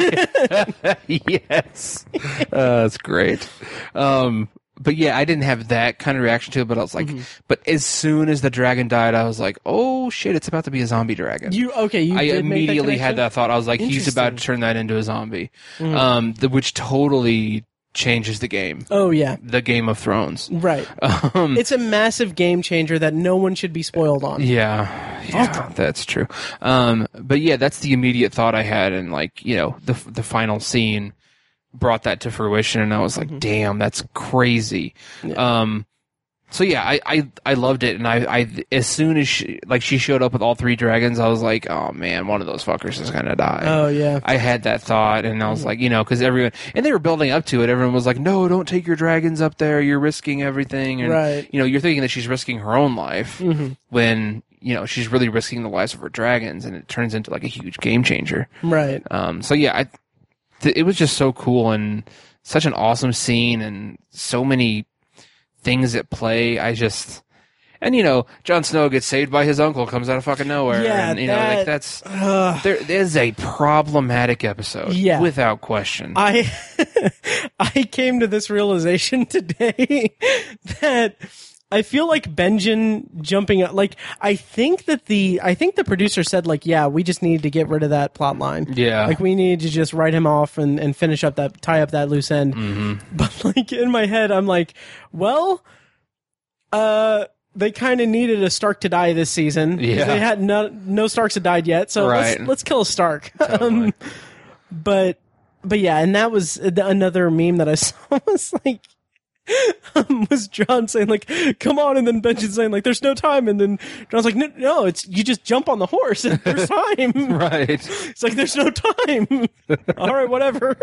yes. Uh, that's great. Um but yeah, I didn't have that kind of reaction to it, but I was like, Mm-hmm. but as soon as the dragon died, I was like, oh shit, it's about to be a zombie dragon. you okay? You I immediately that had that thought. I was like, he's about to turn that into a zombie. Mhm. Um, the, which totally changes the game. Oh yeah, The Game of Thrones. right. Um, It's a massive game changer that no one should be spoiled on. Yeah, yeah, that's true. Um, but yeah, that's the immediate thought I had, and like you know, the the final scene brought that to fruition, and I was like, damn, that's crazy. Mm-hmm. Yeah. Um, so yeah, I, I I loved it, and I I as soon as she like she showed up with all three dragons, I was like, oh man, one of those fuckers is gonna die. Oh yeah. I had that thought, and I Mm-hmm. was like, you know, because everyone and they were building up to it. Everyone was like, "No, don't take your dragons up there. You're risking everything." And Right. you know, you're thinking that she's risking her own life hmm when you know she's really risking the lives of her dragons, and it turns into like a huge game changer. Right. Um, so yeah, I th- it was just so cool and such an awesome scene, and so many things at play. I just. And you know, Jon Snow gets saved by his uncle, comes out of fucking nowhere, Yeah, and you know, like that's Ugh. there is a problematic episode, Yeah. without question. I I came to this realization today that I feel like Benjen jumping up like I think that the I think the producer said like yeah we just need to get rid of that plot line yeah, like we need to just write him off and, and finish up that tie up that loose end hmm but like in my head I'm like well uh they kind of needed a Stark to die this season. Yeah. they had no no Starks had died yet so Right. let's let's kill a Stark um, but but yeah, and that was another meme that I saw was like um, was Jon saying like, "Come on," and then Benjamin saying like, "There's no time," and then Jon's like, "No, no, it's you just jump on the horse and there's time." right, It's like there's no time. All right, whatever.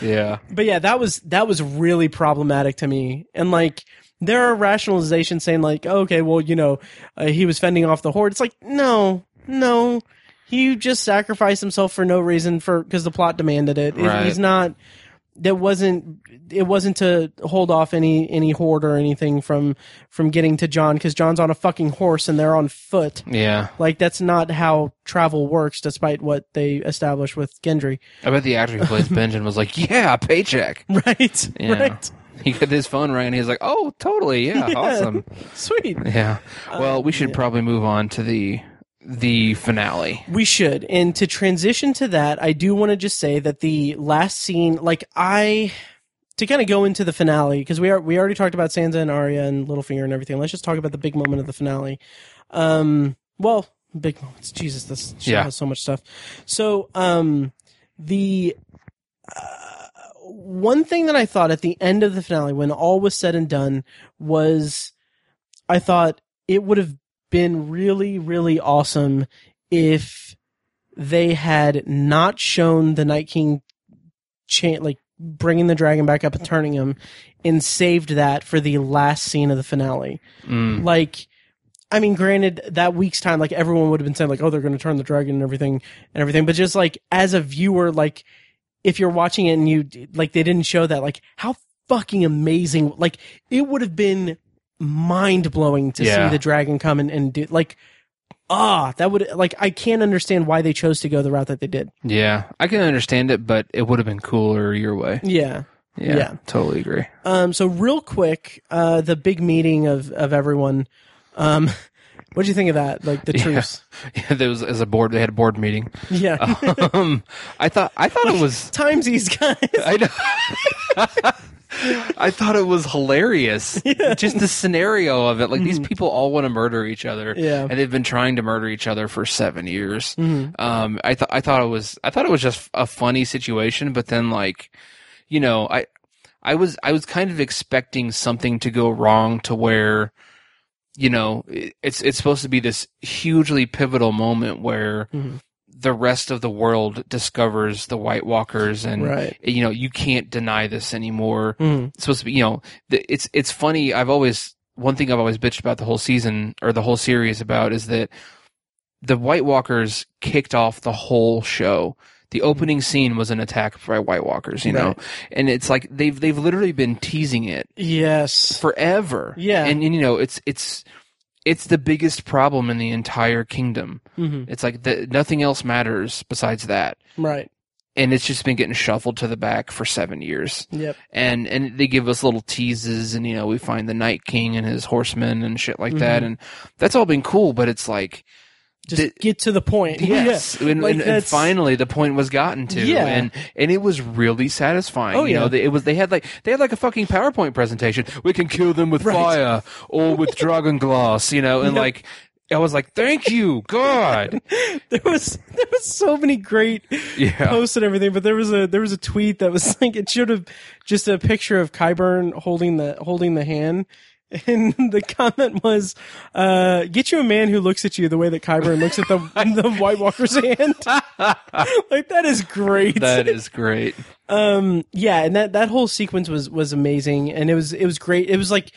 yeah, but yeah, that was that was really problematic to me, and like. There are rationalizations saying like, okay, well, you know, uh, he was fending off the horde. It's like, no, no, he just sacrificed himself for no reason for because the plot demanded it. It- Right. He's not. That wasn't. It wasn't to hold off any any horde or anything from from getting to Jon because Jon's on a fucking horse and they're on foot. yeah. Like that's not how travel works, despite what they established with Gendry. I bet the actor who plays Benjamin was like, "Yeah, paycheck." Right. Yeah. Right. he got his phone rang and he's like, "Oh, totally, yeah, Yeah. awesome, Sweet. yeah." Well, we um, should yeah. probably move on to the the finale. We should. And to transition to that, I do want to just say that the last scene, like I, to kind of go into the finale, because we are we already talked about Sansa and Arya and Littlefinger and everything. Let's just talk about the big moment of the finale. Um, well, big moments. Jesus, this show Yeah. has so much stuff. So, um, the uh, one thing that I thought at the end of the finale, when all was said and done, was I thought it would have been really, really awesome if they had not shown the Night King like bringing the dragon back up and turning him and saved that for the last scene of the finale. Mm. Like, I mean, granted, that week's time, like everyone would have been saying, like, oh, they're going to turn the dragon and everything and everything. But just like as a viewer, like if you're watching it and you like they didn't show that, like how fucking amazing! Like it would have been mind blowing to Yeah. see the dragon come and, and do like. Ah, that would like I can't understand why they chose to go the route that they did. Yeah, I can understand it, but it would have been cooler your way. Yeah. Yeah, Yeah. totally agree. Um. So real quick, uh, the big meeting of of everyone. Um, what do you think of that? Like the Yeah. truce? Yeah, there was as a board. They had a board meeting. Yeah. Um, I thought I thought it was Times these guys. I know. I thought it was hilarious. Just the scenario of it. Like these people all want to murder each other. Yeah. And they've been trying to murder each other for seven years. Mhm. Um, I thought I thought it was I thought it was just a funny situation, but then like, you know, I I was I was kind of expecting something to go wrong to where, you know, it's it's supposed to be this hugely pivotal moment where Mhm. The rest of the world discovers the White Walkers and Right. you know you can't deny this anymore Mhm. it's supposed to be you know the, it's it's funny i've always one thing i've always bitched about the whole season or the whole series about is that the white walkers kicked off the whole show the opening scene was an attack by white walkers you know Right. and it's like they've they've literally been teasing it Yes. forever Yeah. and, and you know it's it's it's the biggest problem in the entire kingdom hmm it's like the, nothing else matters besides that Right. and it's just been getting shuffled to the back for seven years Yep. and and they give us little teases and you know we find the night king and his horsemen and shit like that Mhm. and that's all been cool but it's like Just The- get to the point. yes Yeah. and, Like, and- and finally the point was gotten to Yeah. and and it was really satisfying Oh, you know yeah. they, it was they had like they had like a fucking powerpoint presentation we can kill them with Right. fire or with dragon glass you know and Yep. like i was like thank you god there was there was so many great yeah posts and everything, but there was a there was a tweet that was like it showed have just a picture of Qyburn holding the holding the hand. And the comment was, uh, "Get you a man who looks at you the way that Qyburn looks at the the White Walker's hand." like that is great. that is great. Um yeah and that that whole sequence was was amazing. And it was it was great. It was like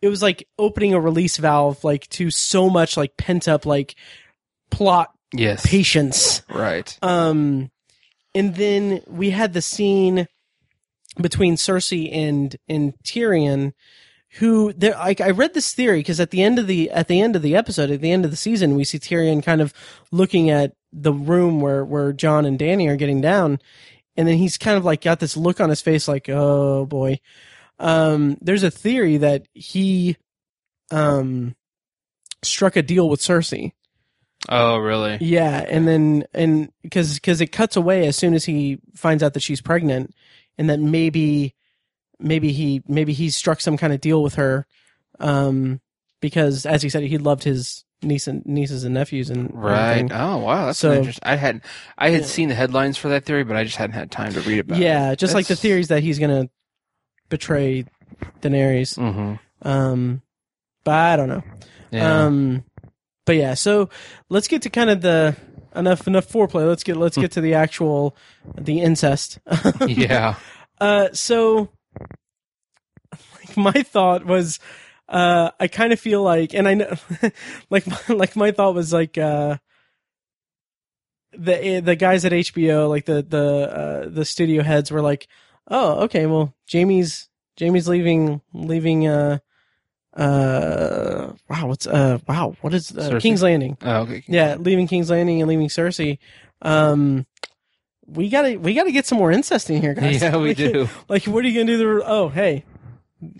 it was like opening a release valve like to so much like pent up like plot yes. patience. Right. Um and then we had the scene between Cersei and and Tyrion who there like I read this theory because at the end of the at the end of the episode at the end of the season we see Tyrion kind of looking at the room where where Jon and Dany are getting down and then he's kind of like got this look on his face like oh boy. Um there's a theory that he um struck a deal with Cersei. Oh really? Yeah, and then and because because it cuts away as soon as he finds out that she's pregnant, and that maybe maybe he maybe he struck some kind of deal with her, um, because as he said, he loved his niece and nieces and nephews and Right. everything. Oh wow, that's So- interesting. I had I had Yeah. seen the headlines for that theory, but I just hadn't had time to read about it. Yeah, just like the theories that he's gonna betray Daenerys. Mm-hmm. Um, but I don't know. Yeah. Um, but yeah, so let's get to kind of the enough enough foreplay. Let's get let's get to the actual the incest. yeah. Uh, so my thought was, uh, I kind of feel like, and I know, like, my, like my thought was like, uh, the the guys at HBO, like the the uh, the studio heads, were like, oh, okay, well, Jaime's Jaime's leaving leaving. Uh, uh, wow, what's uh, wow, what is uh, Cersei? King's Landing? Oh, okay. Yeah, leaving King's Landing and leaving Cersei. Um, we gotta we gotta get some more incest in here, guys. Yeah, we do. like, what are you gonna do? The, oh, hey,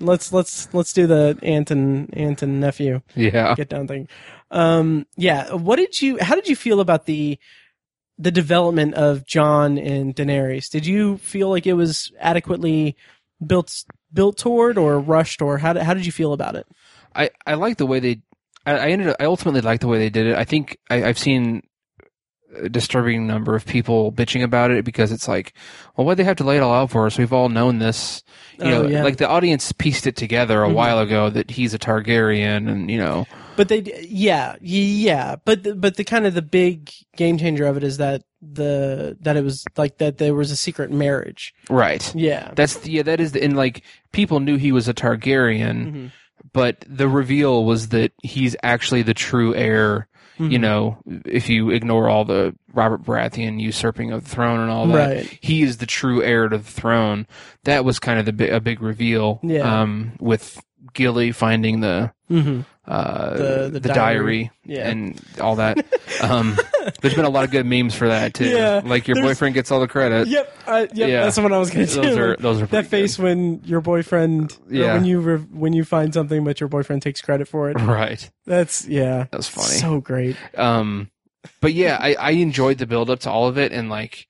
let's let's let's do the aunt and aunt and nephew Yeah. get down thing. Um, yeah. What did you? How did you feel about the the development of Jon and Daenerys? Did you feel like it was adequately built built toward, or rushed, or how did, how did you feel about it? I, I like the way they. I, I ended. Up, I ultimately like the way they did it. I think I, I've seen disturbing number of people bitching about it because it's like, well, why they have to lay it all out for us? We've all known this. You Oh, know, yeah. like the audience pieced it together a Mhm. while ago that he's a Targaryen, and you know, But they, yeah, yeah. But the, but the kind of the big game changer of it is that the that it was like that there was a secret marriage. right. Yeah. That's yeah. That is the and like people knew he was a Targaryen, Mhm. but the reveal was that he's actually the true heir. You Mhm. know, if you ignore all the Robert Baratheon usurping of the throne and all that, Right. he is the true heir to the throne. That was kind of the a big reveal. Yeah. Um, with Gilly finding the Mhm. Uh The- the diary, diary. Yeah. and all that. um, there's been a lot of good memes for that too. Yeah, like your boyfriend gets all the credit. Yep. Uh, yep. Yeah. That's what I was going to do. Those are those are that face when your boyfriend, Yeah. when you re- when you find something but your boyfriend takes credit for it. right. That's yeah. That was funny. So great. Um, but yeah, I, I enjoyed the build up to all of it, and like,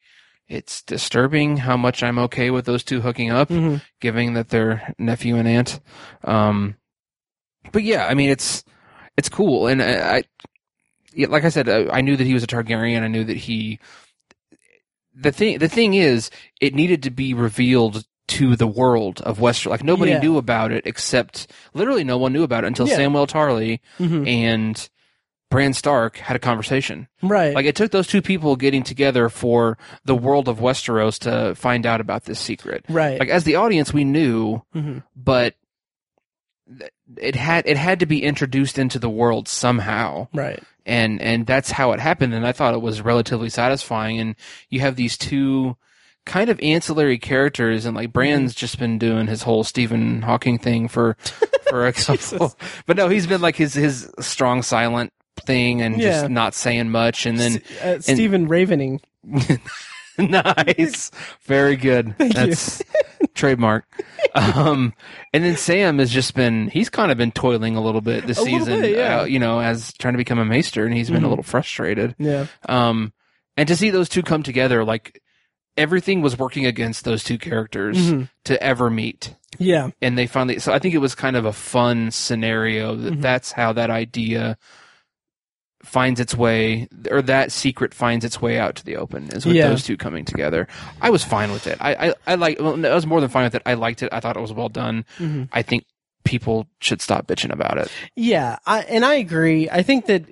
it's disturbing how much I'm okay with those two hooking up, Mhm. given that they're nephew and aunt. Um, but yeah, I mean, it's it's cool, and I, I like I said, I, I knew that he was a Targaryen. I knew that he. The thing, the thing is, it needed to be revealed to the world of Westeros. Like nobody Yeah. knew about it except literally no one knew about it until Yeah. Samuel Tarly Mhm. and Bran Stark had a conversation. Right. Like it took those two people getting together for the world of Westeros to find out about this secret. right. Like as the audience, we knew, Mhm. but it had it had to be introduced into the world somehow, Right. and and that's how it happened. And I thought it was relatively satisfying. And you have these two kind of ancillary characters, and like Bran's just been doing his whole Stephen Hawking thing for for a couple, but no, he's been like his his strong silent thing and Yeah. just not saying much, and then uh, Stephen Ravening. nice. Very good. Thank. That's trademark. Um, and then Sam has just been, he's kind of been toiling a little bit this A season, bit, yeah. uh, you know, as trying to become a maester and he's been Mhm. a little frustrated. Yeah. Um, and to see those two come together, like everything was working against those two characters Mhm. to ever meet. Yeah. And they finally, so I think it was kind of a fun scenario that Mhm. that's how that idea finds its way, or that secret finds its way out to the open is with Yeah. those two coming together. I was fine with it. I, I, I like, well, I was more than fine with it. I liked it. I thought it was well done. Mhm. I think people should stop bitching about it. Yeah, I, and I agree. I think that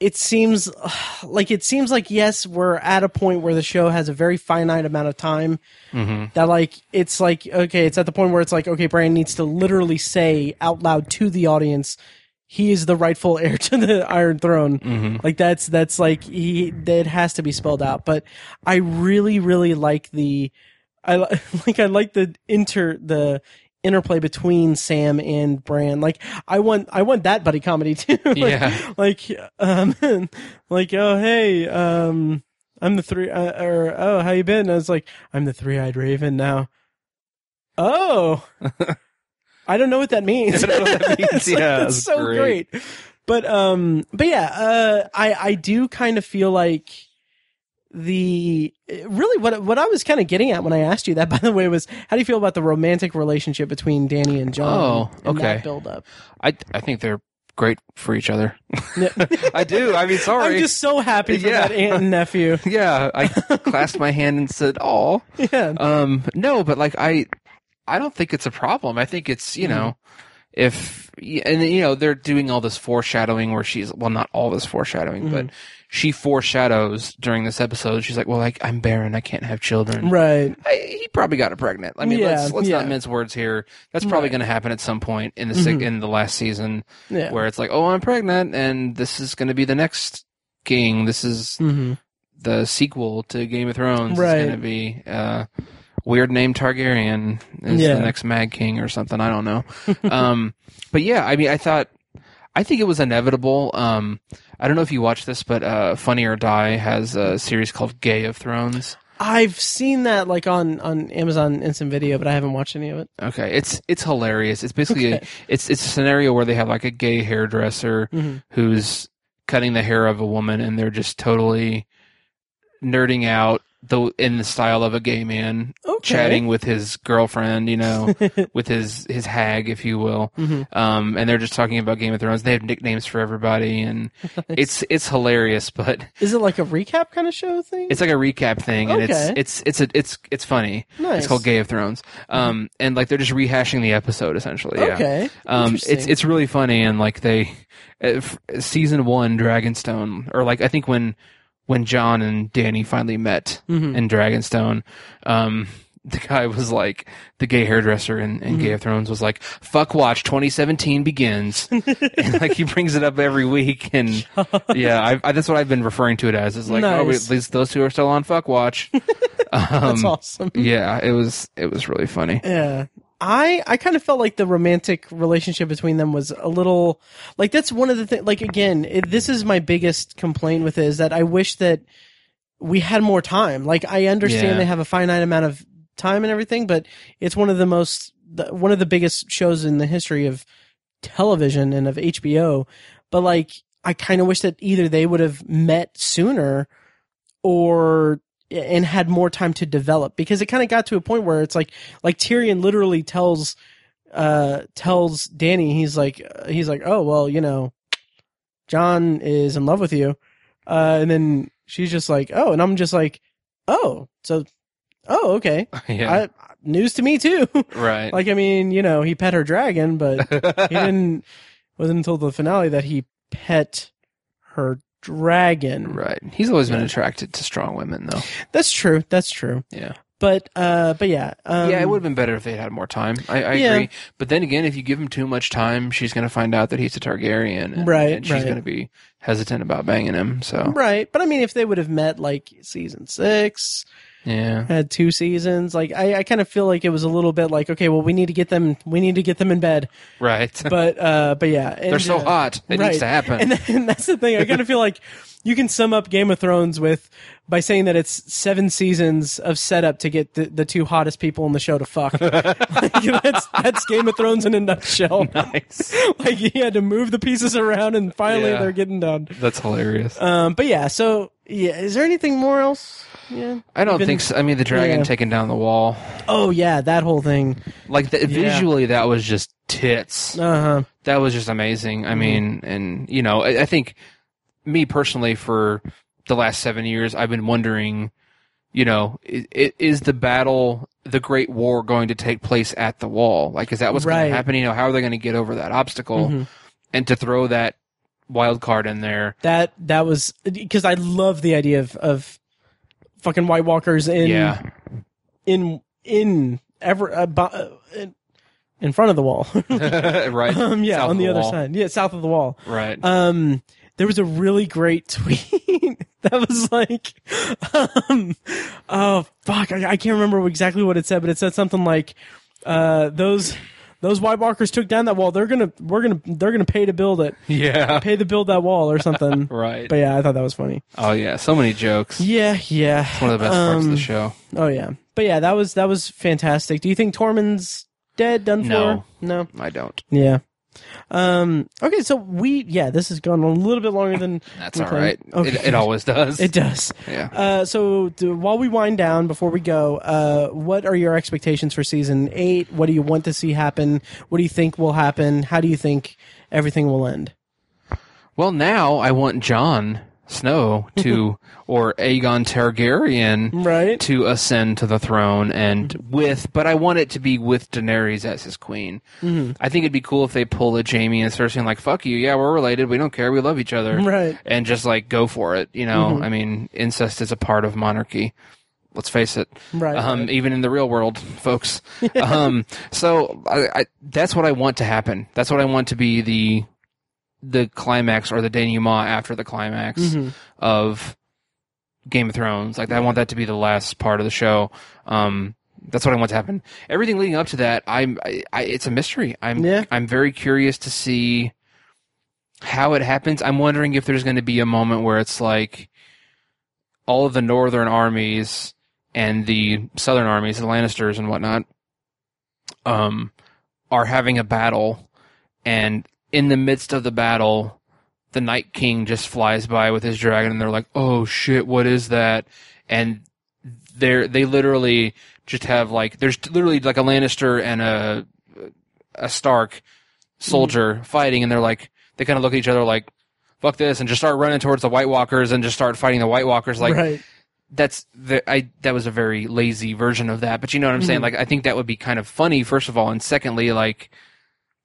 it seems like it seems like yes, we're at a point where the show has a very finite amount of time hmm that like it's like okay, it's at the point where it's like okay, Brian needs to literally say out loud to the audience he is the rightful heir to the Iron Throne. hmm Like that's that's like he that has to be spelled out. But I really really like the I like I like the inter the interplay between Sam and Bran. Like I want I want that buddy comedy too. like, Yeah. Like um like oh hey um I'm the three uh, or oh how you been? And I was like I'm the three-eyed raven now. Oh. I don't know what that means. I don't know what that means. It's like, Yeah, that's that's so great. great. But um, but yeah, uh, I I do kind of feel like the really what what I was kind of getting at when I asked you that, by the way, was how do you feel about the romantic relationship between Dany and Jon? Oh, okay. That build up. I, I think they're great for each other. I do. I mean, sorry. I'm just so happy for Yeah. that aunt and nephew. yeah, I clasped my hand and said, "Oh." Yeah. Um, no, but like I, I don't think it's a problem. I think it's you know, if and you know they're doing all this foreshadowing where she's well, not all this foreshadowing, but she foreshadows during this episode. She's like, "Well, like I'm barren, I can't have children." Right. I, he probably got her pregnant. I mean, Yeah, let's let's not mince words here. That's probably Right. going to happen at some point in the Mhm. in the last season, Yeah. where it's like, "Oh, I'm pregnant, and this is going to be the next king. This is hmm the sequel to Game of Thrones Right. is going to be uh, weird name Targaryen is Yeah. the next Mad King or something. I don't know. um, but yeah, I mean, I thought, I think it was inevitable. Um, I don't know if you watch this, but uh, Funny or Die has a series called Gay of Thrones. I've seen that like on on Amazon Instant Video, but I haven't watched any of it. Okay, it's it's hilarious. It's basically Okay. a, it's it's a scenario where they have like a gay hairdresser Mhm. who's cutting the hair of a woman, and they're just totally nerding out though in the style of a gay man Okay. chatting with his girlfriend, you know, with his his hag, if you will. Mhm. Um, and they're just talking about Game of Thrones. They have nicknames for everybody, and it's it's hilarious. But Is it like a recap kind of show thing? it's like a recap thing, and it's it's it's a, it's it's funny. nice. It's called Gay of Thrones. Um, and like they're just rehashing the episode essentially. Yeah. Okay. Um, it's it's really funny, and like they, uh, season one Dragonstone, or like I think when when Jon and Dany finally met Mhm. in Dragonstone, um, the guy was like the gay hairdresser in, in Mm-hmm. Game of Thrones was like, "Fuck Watch 2017 begins," and like he brings it up every week, and yeah, I, I, that's what I've been referring to it as. It's like, oh, Nice. at least those two are still on Fuck Watch. That's um, awesome. yeah, it was it was really funny. Yeah. I I kind of felt like the romantic relationship between them was a little like that's one of the things like again it, this is my biggest complaint with it is that I wish that we had more time like I understand Yeah. they have a finite amount of time and everything but it's one of the most the, one of the biggest shows in the history of television and of HBO but like I kind of wish that either they would have met sooner or and had more time to develop. Because it kind of got to a point where it's like like Tyrion literally tells uh tells Dany he's like he's like oh well you know Jon is in love with you. Uh and then she's just like oh and I'm just like oh so oh okay. Yeah, I, news to me too. Right. like I mean you know he pet her dragon but he didn't wasn't until the finale that he pet her dragon Right. He's always been attracted to strong women, though. that's true that's true Yeah. but uh but yeah um, yeah, it would have been better if they had more time. I, I Yeah. agree. But then again, if you give him too much time, she's going to find out that he's a Targaryen. And, Right, And she's right. going to be hesitant about banging him. So, Right. But I mean, if they would have met like season six, yeah. had two seasons, like I, I kind of feel like it was a little bit like, okay, well, we need to get them, we need to get them in bed. Right. But, uh, but yeah. And, They're so uh, hot. It right. needs to happen. And, and that's the thing. I kind of feel like you can sum up Game of Thrones with, by saying that it's seven seasons of setup to get the, the two hottest people in the show to fuck. like, that's, that's Game of Thrones in a nutshell. nice. like he had to move the pieces around and finally Yeah. they're getting done. That's hilarious. Um, but yeah, so yeah, is there anything more else? Yeah. I don't think so. I mean, the dragon yeah. taking down the wall. Oh yeah, that whole thing. Like, the, visually, that was just tits. Uh huh. that was just amazing. Mm-hmm. I mean, and you know, I, I think me personally for the last seven years, I've been wondering, you know, is, is the battle, the Great War, going to take place at the wall? Like, is that what's going to happen? You know, how are they going to get over that obstacle? Mhm. And to throw that wild card in there, That that was because I love the idea of of fucking White Walkers in yeah, in in ever uh, uh, in, in front of the wall. right, um, yeah, South on the, the other side. Yeah, south of the wall. right. Um, there was a really great tweet that was like, um, oh fuck, I, I can't remember exactly what it said, but it said something like, uh, those those White Walkers took down that wall. They're gonna we're gonna they're gonna pay to build it, yeah, pay to build that wall or something. right. but yeah, I thought that was funny. oh yeah, so many jokes. Yeah, yeah, It's One of the best parts of Um, the show. Oh yeah, but yeah, that was that was fantastic. Do you think Tormund's dead, done for? No. no. I don't. Yeah. Um. Okay. So we yeah, this has gone a little bit longer than That's all planned. right. Okay. It, it always does. It does. yeah. Uh, so do, while we wind down, before we go, uh, what are your expectations for season eight? What do you want to see happen? What do you think will happen? How do you think everything will end? Well, now I want Jon Snow to, or Aegon Targaryen, Right. to ascend to the throne and with, but I want it to be with Daenerys as his queen. Mhm. I think it'd be cool if they pull a Jaime and Cersei and like, fuck you, yeah, we're related, we don't care, we love each other. Right. And just like go for it, you know? Mhm. I mean, incest is a part of monarchy. Let's face it. Right. Um, right. even in the real world, folks. um, so I, I, that's what I want to happen. That's what I want to be the the climax or the denouement after the climax Mhm. of Game of Thrones. Like I want that to be the last part of the show. Um, that's what I want to happen. Everything leading up to that, I'm, I, I, it's a mystery. I'm, Yeah. I'm very curious to see how it happens. I'm wondering if there's going to be a moment where it's like all of the northern armies and the Southern armies, the Lannisters and whatnot, um, are having a battle, and in the midst of the battle, the Night King just flies by with his dragon, and they're like, "Oh shit, what is that?" And they're they literally just have like there's literally like a Lannister and a a Stark soldier fighting, and they're like they kind of look at each other like, "Fuck this," and just start running towards the White Walkers and just start fighting the White Walkers like right. that's the, I that was a very lazy version of that, but you know what I'm saying? Mhm. Like I think that would be kind of funny first of all, and secondly, like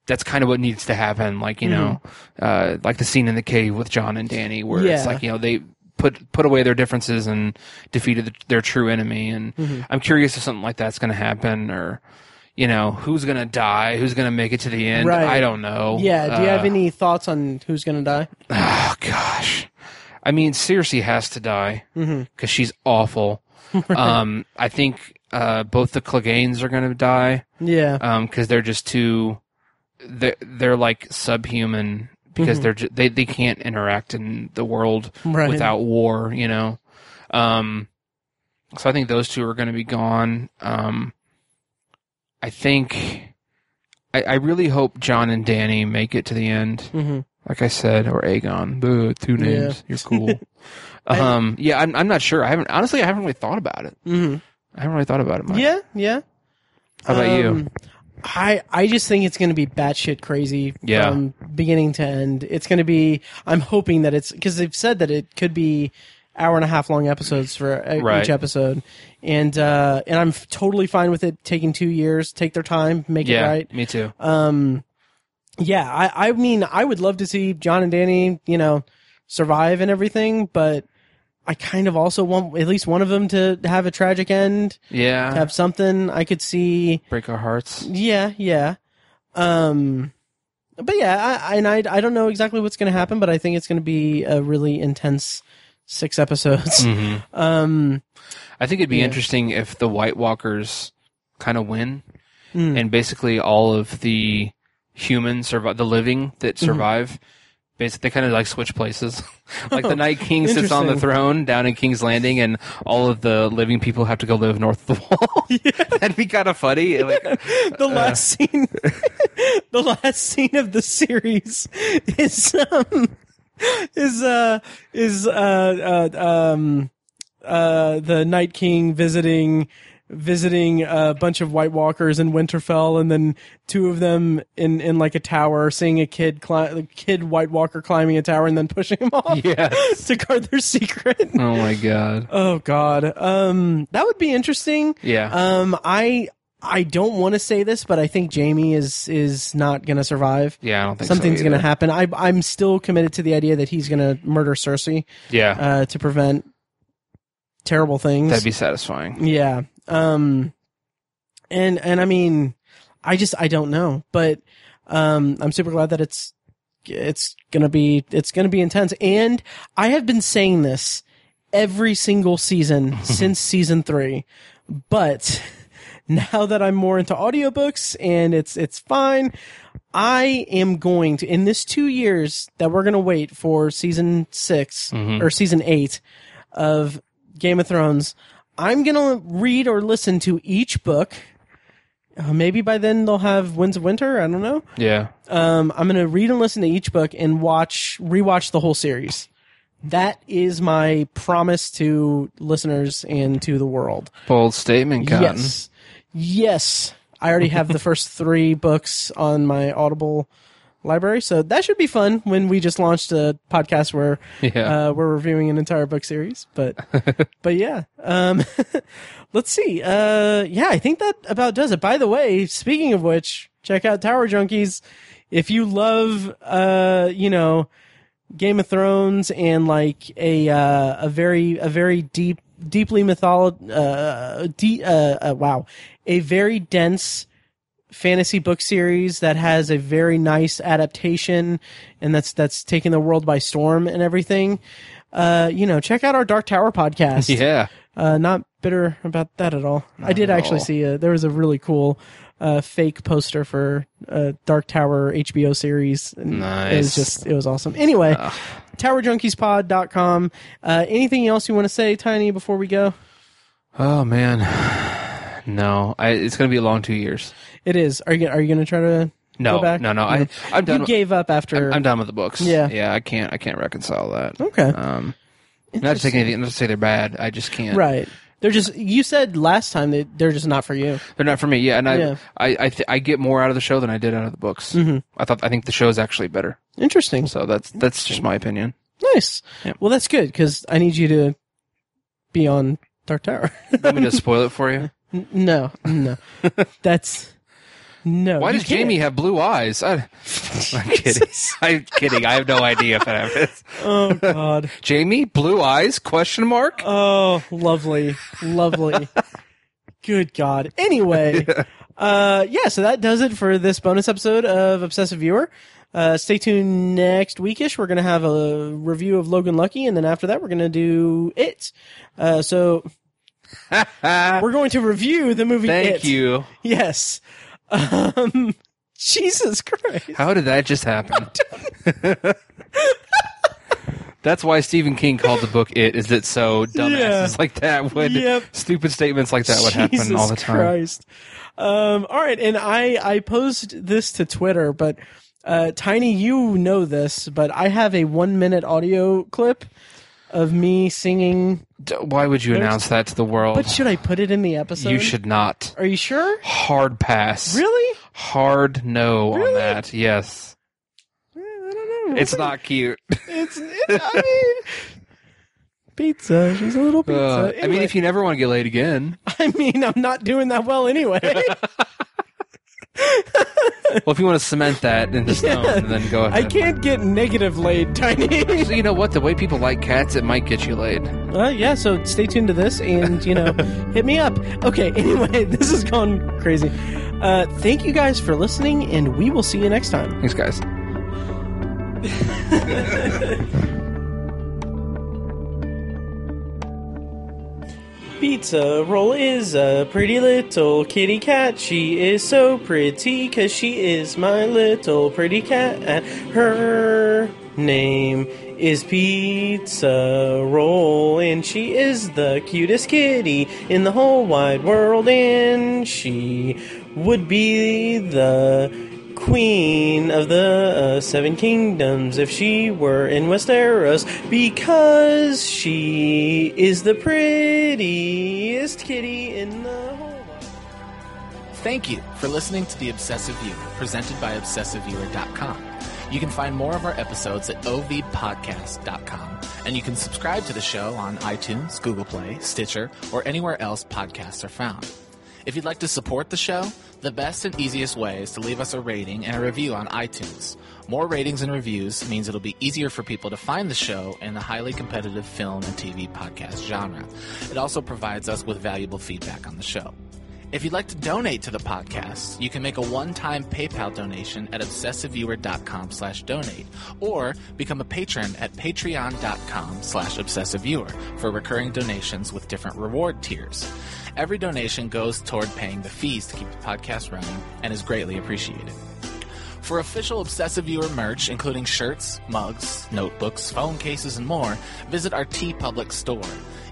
that's kind of what needs to happen. Like you know, uh, like the scene in the cave with Jon and Dany, where it's Yeah. like you know they put put away their differences and defeated the, their true enemy, and Mhm. I'm curious if something like that's going to happen or. You know who's gonna die? Who's gonna make it to the end? Right. I don't know. Yeah. Do you have Uh, any thoughts on who's gonna die? Oh gosh, I mean, Cersei has to die Mm-hmm. because she's awful. um, I think uh, both the Cleganes are going to die Yeah. because they're just too they're, they're like subhuman because Mhm. they're ju- they they can't interact in the world Right. without war. You know, um, so I think those two are going to be gone. Um, I think. I, I really hope Jon and Dany make it to the end hmm like I said, or Aegon. Boo, two names. You're cool. Um, yeah, I'm, I'm not sure. I haven't honestly. I haven't really thought about it. hmm I haven't really thought about it much. Yeah. Yeah. How about you? I I just think it's going to be batshit crazy Yeah. from beginning to end. It's going to be. I'm hoping that it's because they've said that it could be hour and a half long episodes for uh, Right. each episode, and uh, and I'm f- totally fine with it taking two years. Take their time, make Yeah, it right. me too. Um, yeah, I I mean I would love to see Jon and Dany, you know, survive and everything, but. I kind of also want at least one of them to have a tragic end, Yeah, to have something I could see break our hearts. yeah, yeah. Um, but yeah, I, and I, I don't know exactly what's going to happen, but I think it's going to be a really intense six episodes. hmm Um, I think it'd be Yeah. interesting if the White Walkers kind of win, mm, and basically all of the humans survive, the living that Mm-hmm. Basically, they kind of like switch places. like the Night King sits on the throne down in King's Landing, and all of the living people have to go live north of the wall. That'd be kind of funny. Like, the last scene, the last scene of the series is um, is uh is uh, uh um uh the Night King visiting visiting a bunch of White Walkers in Winterfell, and then two of them in in like a tower, seeing a kid cli- a kid White Walker climbing a tower and then pushing him off yes. to guard their secret. Oh my god. Oh God, um, that would be interesting. Yeah. Um, I I don't want to say this, but I think Jaime is is not going to survive. yeah, I don't think Something's so going to happen. I I'm still committed to the idea that he's going to murder Cersei Yeah, uh, to prevent terrible things. that'd be satisfying. yeah. Um, and and I mean, I just I don't know, but um, I'm super glad that it's it's gonna be it's gonna be intense. And I have been saying this every single season since season three, but now that I'm more into audiobooks and it's it's fine, I am going to in this two years that we're gonna wait for season 6 Mhm. or season eight of Game of Thrones. I'm gonna read or listen to each book. Uh, maybe by then they'll have Winds of Winter. I don't know. Yeah. Um, I'm gonna read and listen to each book and watch rewatch the whole series. That is my promise to listeners and to the world. Bold statement, Cotton. Yes, yes. I already have the first three books on my Audible library, so that should be fun when we just launched a podcast where Yeah. uh, we're reviewing an entire book series. But but yeah, um, let's see. Uh, yeah, I think that about does it. By the way, speaking of which, check out Tower Junkies if you love uh, you know Game of Thrones and like a uh, a very a very deep deeply mytholo- uh, de- uh, uh wow a very dense fantasy book series that has a very nice adaptation and that's that's taking the world by storm and everything. Uh you know check out our dark tower podcast. Yeah. uh not bitter about that at all. I did actually all. see a, there was a really cool uh fake poster for uh dark tower hbo series and it was just it was awesome. Anyway Ugh. towerjunkiespod.com uh anything else you want to say tiny before we go? Oh man, no. I, it's going to be a long two years. It is. Are you are you going to try to No, go back? no, no. I, I'm done. you gave up after. I'm, I'm done with the books. Yeah. yeah. I can't. I can't reconcile that. okay. Um, not to take anything. Not to say they're bad. I just can't. right. They're just. You said last time that they're just not for you. They're not for me. Yeah, and I, Yeah. I, I, th- I get more out of the show than I did out of the books. Mhm. I thought. I think the show is actually better. Interesting. So that's that's just my opinion. Nice. Yeah. Well, that's good because I need you to be on Dark Tower. Want me to spoil it for you? N- no, no. that's no. Why does Jaime can't. have blue eyes? I, I'm kidding. I'm kidding. I have no idea if that happens. Oh God. Jaime, blue eyes? Question mark. Oh, lovely, lovely. Good God. Anyway, uh, yeah. So that does it for this bonus episode of Obsessive Viewer. Uh, stay tuned next weekish. We're gonna have a review of Logan Lucky, and then after that, we're gonna do it. Uh, so we're going to review the movie. Thank It. you. Yes. Um, Jesus Christ. How did that just happen? That's why Stephen King called the book "It." Is it so dumbasses Yeah. like that would Yep. stupid statements like that would happen Jesus all the time? Christ. Um, all right, and I I posed this to Twitter, but uh, Tiny, you know this, but I have a one minute audio clip of me singing. Why would you announce that to the world? But should I put it in the episode? you should not. Are you sure? Hard pass. Really? Hard no Really? on that. Yes. Eh, I don't know. It's not cute. It's. It, I mean. Pizza. She's a little pizza. Uh, I mean, if you never want to get laid again, I mean, I'm not doing that well anyway. well, if you want to cement that into stone, then go ahead. I can't get negative laid, Tiny. So you know what? The way people like cats, it might get you laid. Uh, yeah, so stay tuned to this and, you know, hit me up. Okay, anyway, this has gone crazy. Uh, thank you guys for listening, and we will see you next time. Thanks, guys. Pizza Roll is a pretty little kitty cat. She is so pretty because she is my little pretty cat. And Her name is Pizza Roll, and she is the cutest kitty in the whole wide world. And she would be the queen of the uh, seven kingdoms if she were in Westeros because she is the prettiest kitty in the whole world. Thank you for listening to The Obsessive Viewer, presented by ObsessiveViewer.com. You can find more of our episodes at ovpodcast.com, and you can subscribe to the show on iTunes, Google Play, Stitcher, or anywhere else podcasts are found. If you'd like to support the show, the best and easiest way is to leave us a rating and a review on iTunes. More ratings and reviews means it'll be easier for people to find the show in the highly competitive film and TV podcast genre. It also provides us with valuable feedback on the show. If you'd like to donate to the podcast, you can make a one-time PayPal donation at obsessiveviewer.com slash donate or become a patron at patreon.com slash obsessiveviewer for recurring donations with different reward tiers. Every donation goes toward paying the fees to keep the podcast running and is greatly appreciated. For official Obsessive Viewer merch, including shirts, mugs, notebooks, phone cases, and more, visit our TeePublic store.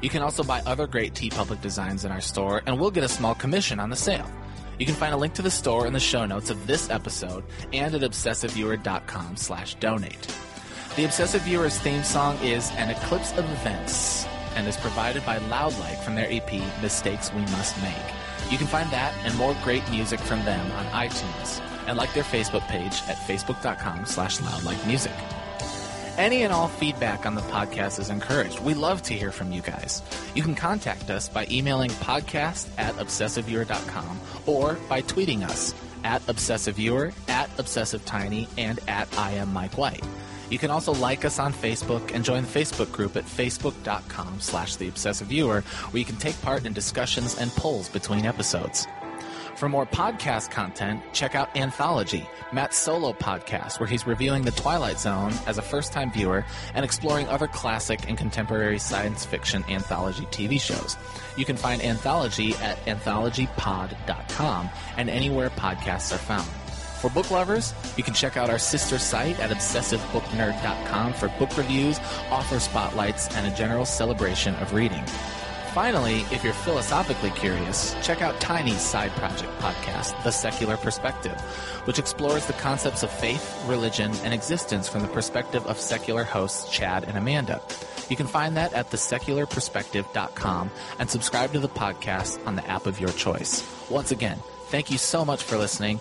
You can also buy other great TeePublic designs in our store, and we'll get a small commission on the sale. You can find a link to the store in the show notes of this episode and at obsessiveviewer.com slash donate. The Obsessive Viewer's theme song is An Eclipse of Events and is provided by Loudlike from their EP Mistakes We Must Make. You can find that and more great music from them on iTunes and like their Facebook page at facebook.com slash loudlikemusic. Any and all feedback on the podcast is encouraged. We love to hear from you guys. You can contact us by emailing podcast at obsessiveviewer.com or by tweeting us at obsessiveviewer, at obsessivetiny, and at I am Mike White. You can also like us on Facebook and join the Facebook group at facebook.com slash the obsessive viewer, where you can take part in discussions and polls between episodes. For more podcast content, check out Anthology, Matt's solo podcast, where he's reviewing The Twilight Zone as a first time viewer and exploring other classic and contemporary science fiction anthology TV shows. You can find Anthology at anthologypod.com and anywhere podcasts are found. For book lovers, you can check out our sister site at obsessivebooknerd.com for book reviews, author spotlights, and a general celebration of reading. Finally, if you're philosophically curious, check out Tiny's side project podcast, The Secular Perspective, which explores the concepts of faith, religion, and existence from the perspective of secular hosts Chad and Amanda. You can find that at thesecularperspective.com and subscribe to the podcast on the app of your choice. Once again, thank you so much for listening,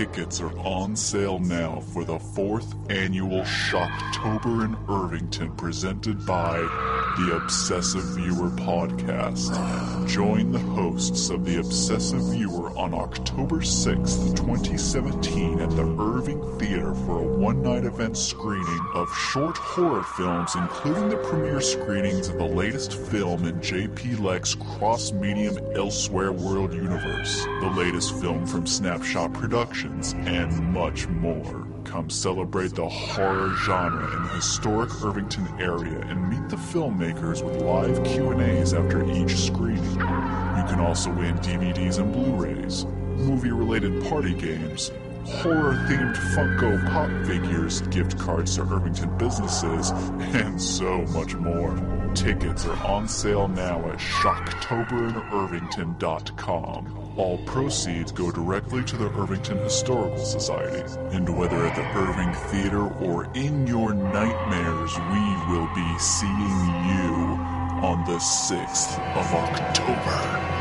Tickets are on sale now for the fourth annual Shocktober in Irvington presented by the Obsessive Viewer podcast. Join the hosts of the Obsessive Viewer on October 6th, 2017 at the Irving Theater for a one-night event screening of short horror films including the premiere screenings of the latest film in J.P. Leck's cross-medium Elsewhere World universe, the latest film from Snapshot Productions, and much more. Come celebrate the horror genre in the historic Irvington area and meet the filmmakers with live Q&As after each screening. You can also win DVDs and Blu-rays, movie-related party games, horror-themed Funko Pop figures, gift cards to Irvington businesses, and so much more. Tickets are on sale now at shocktoberinirvington.com. All proceeds go directly to the Irvington Historical Society. And whether at the Irving Theater or in your nightmares, we will be seeing you on the 6th of October.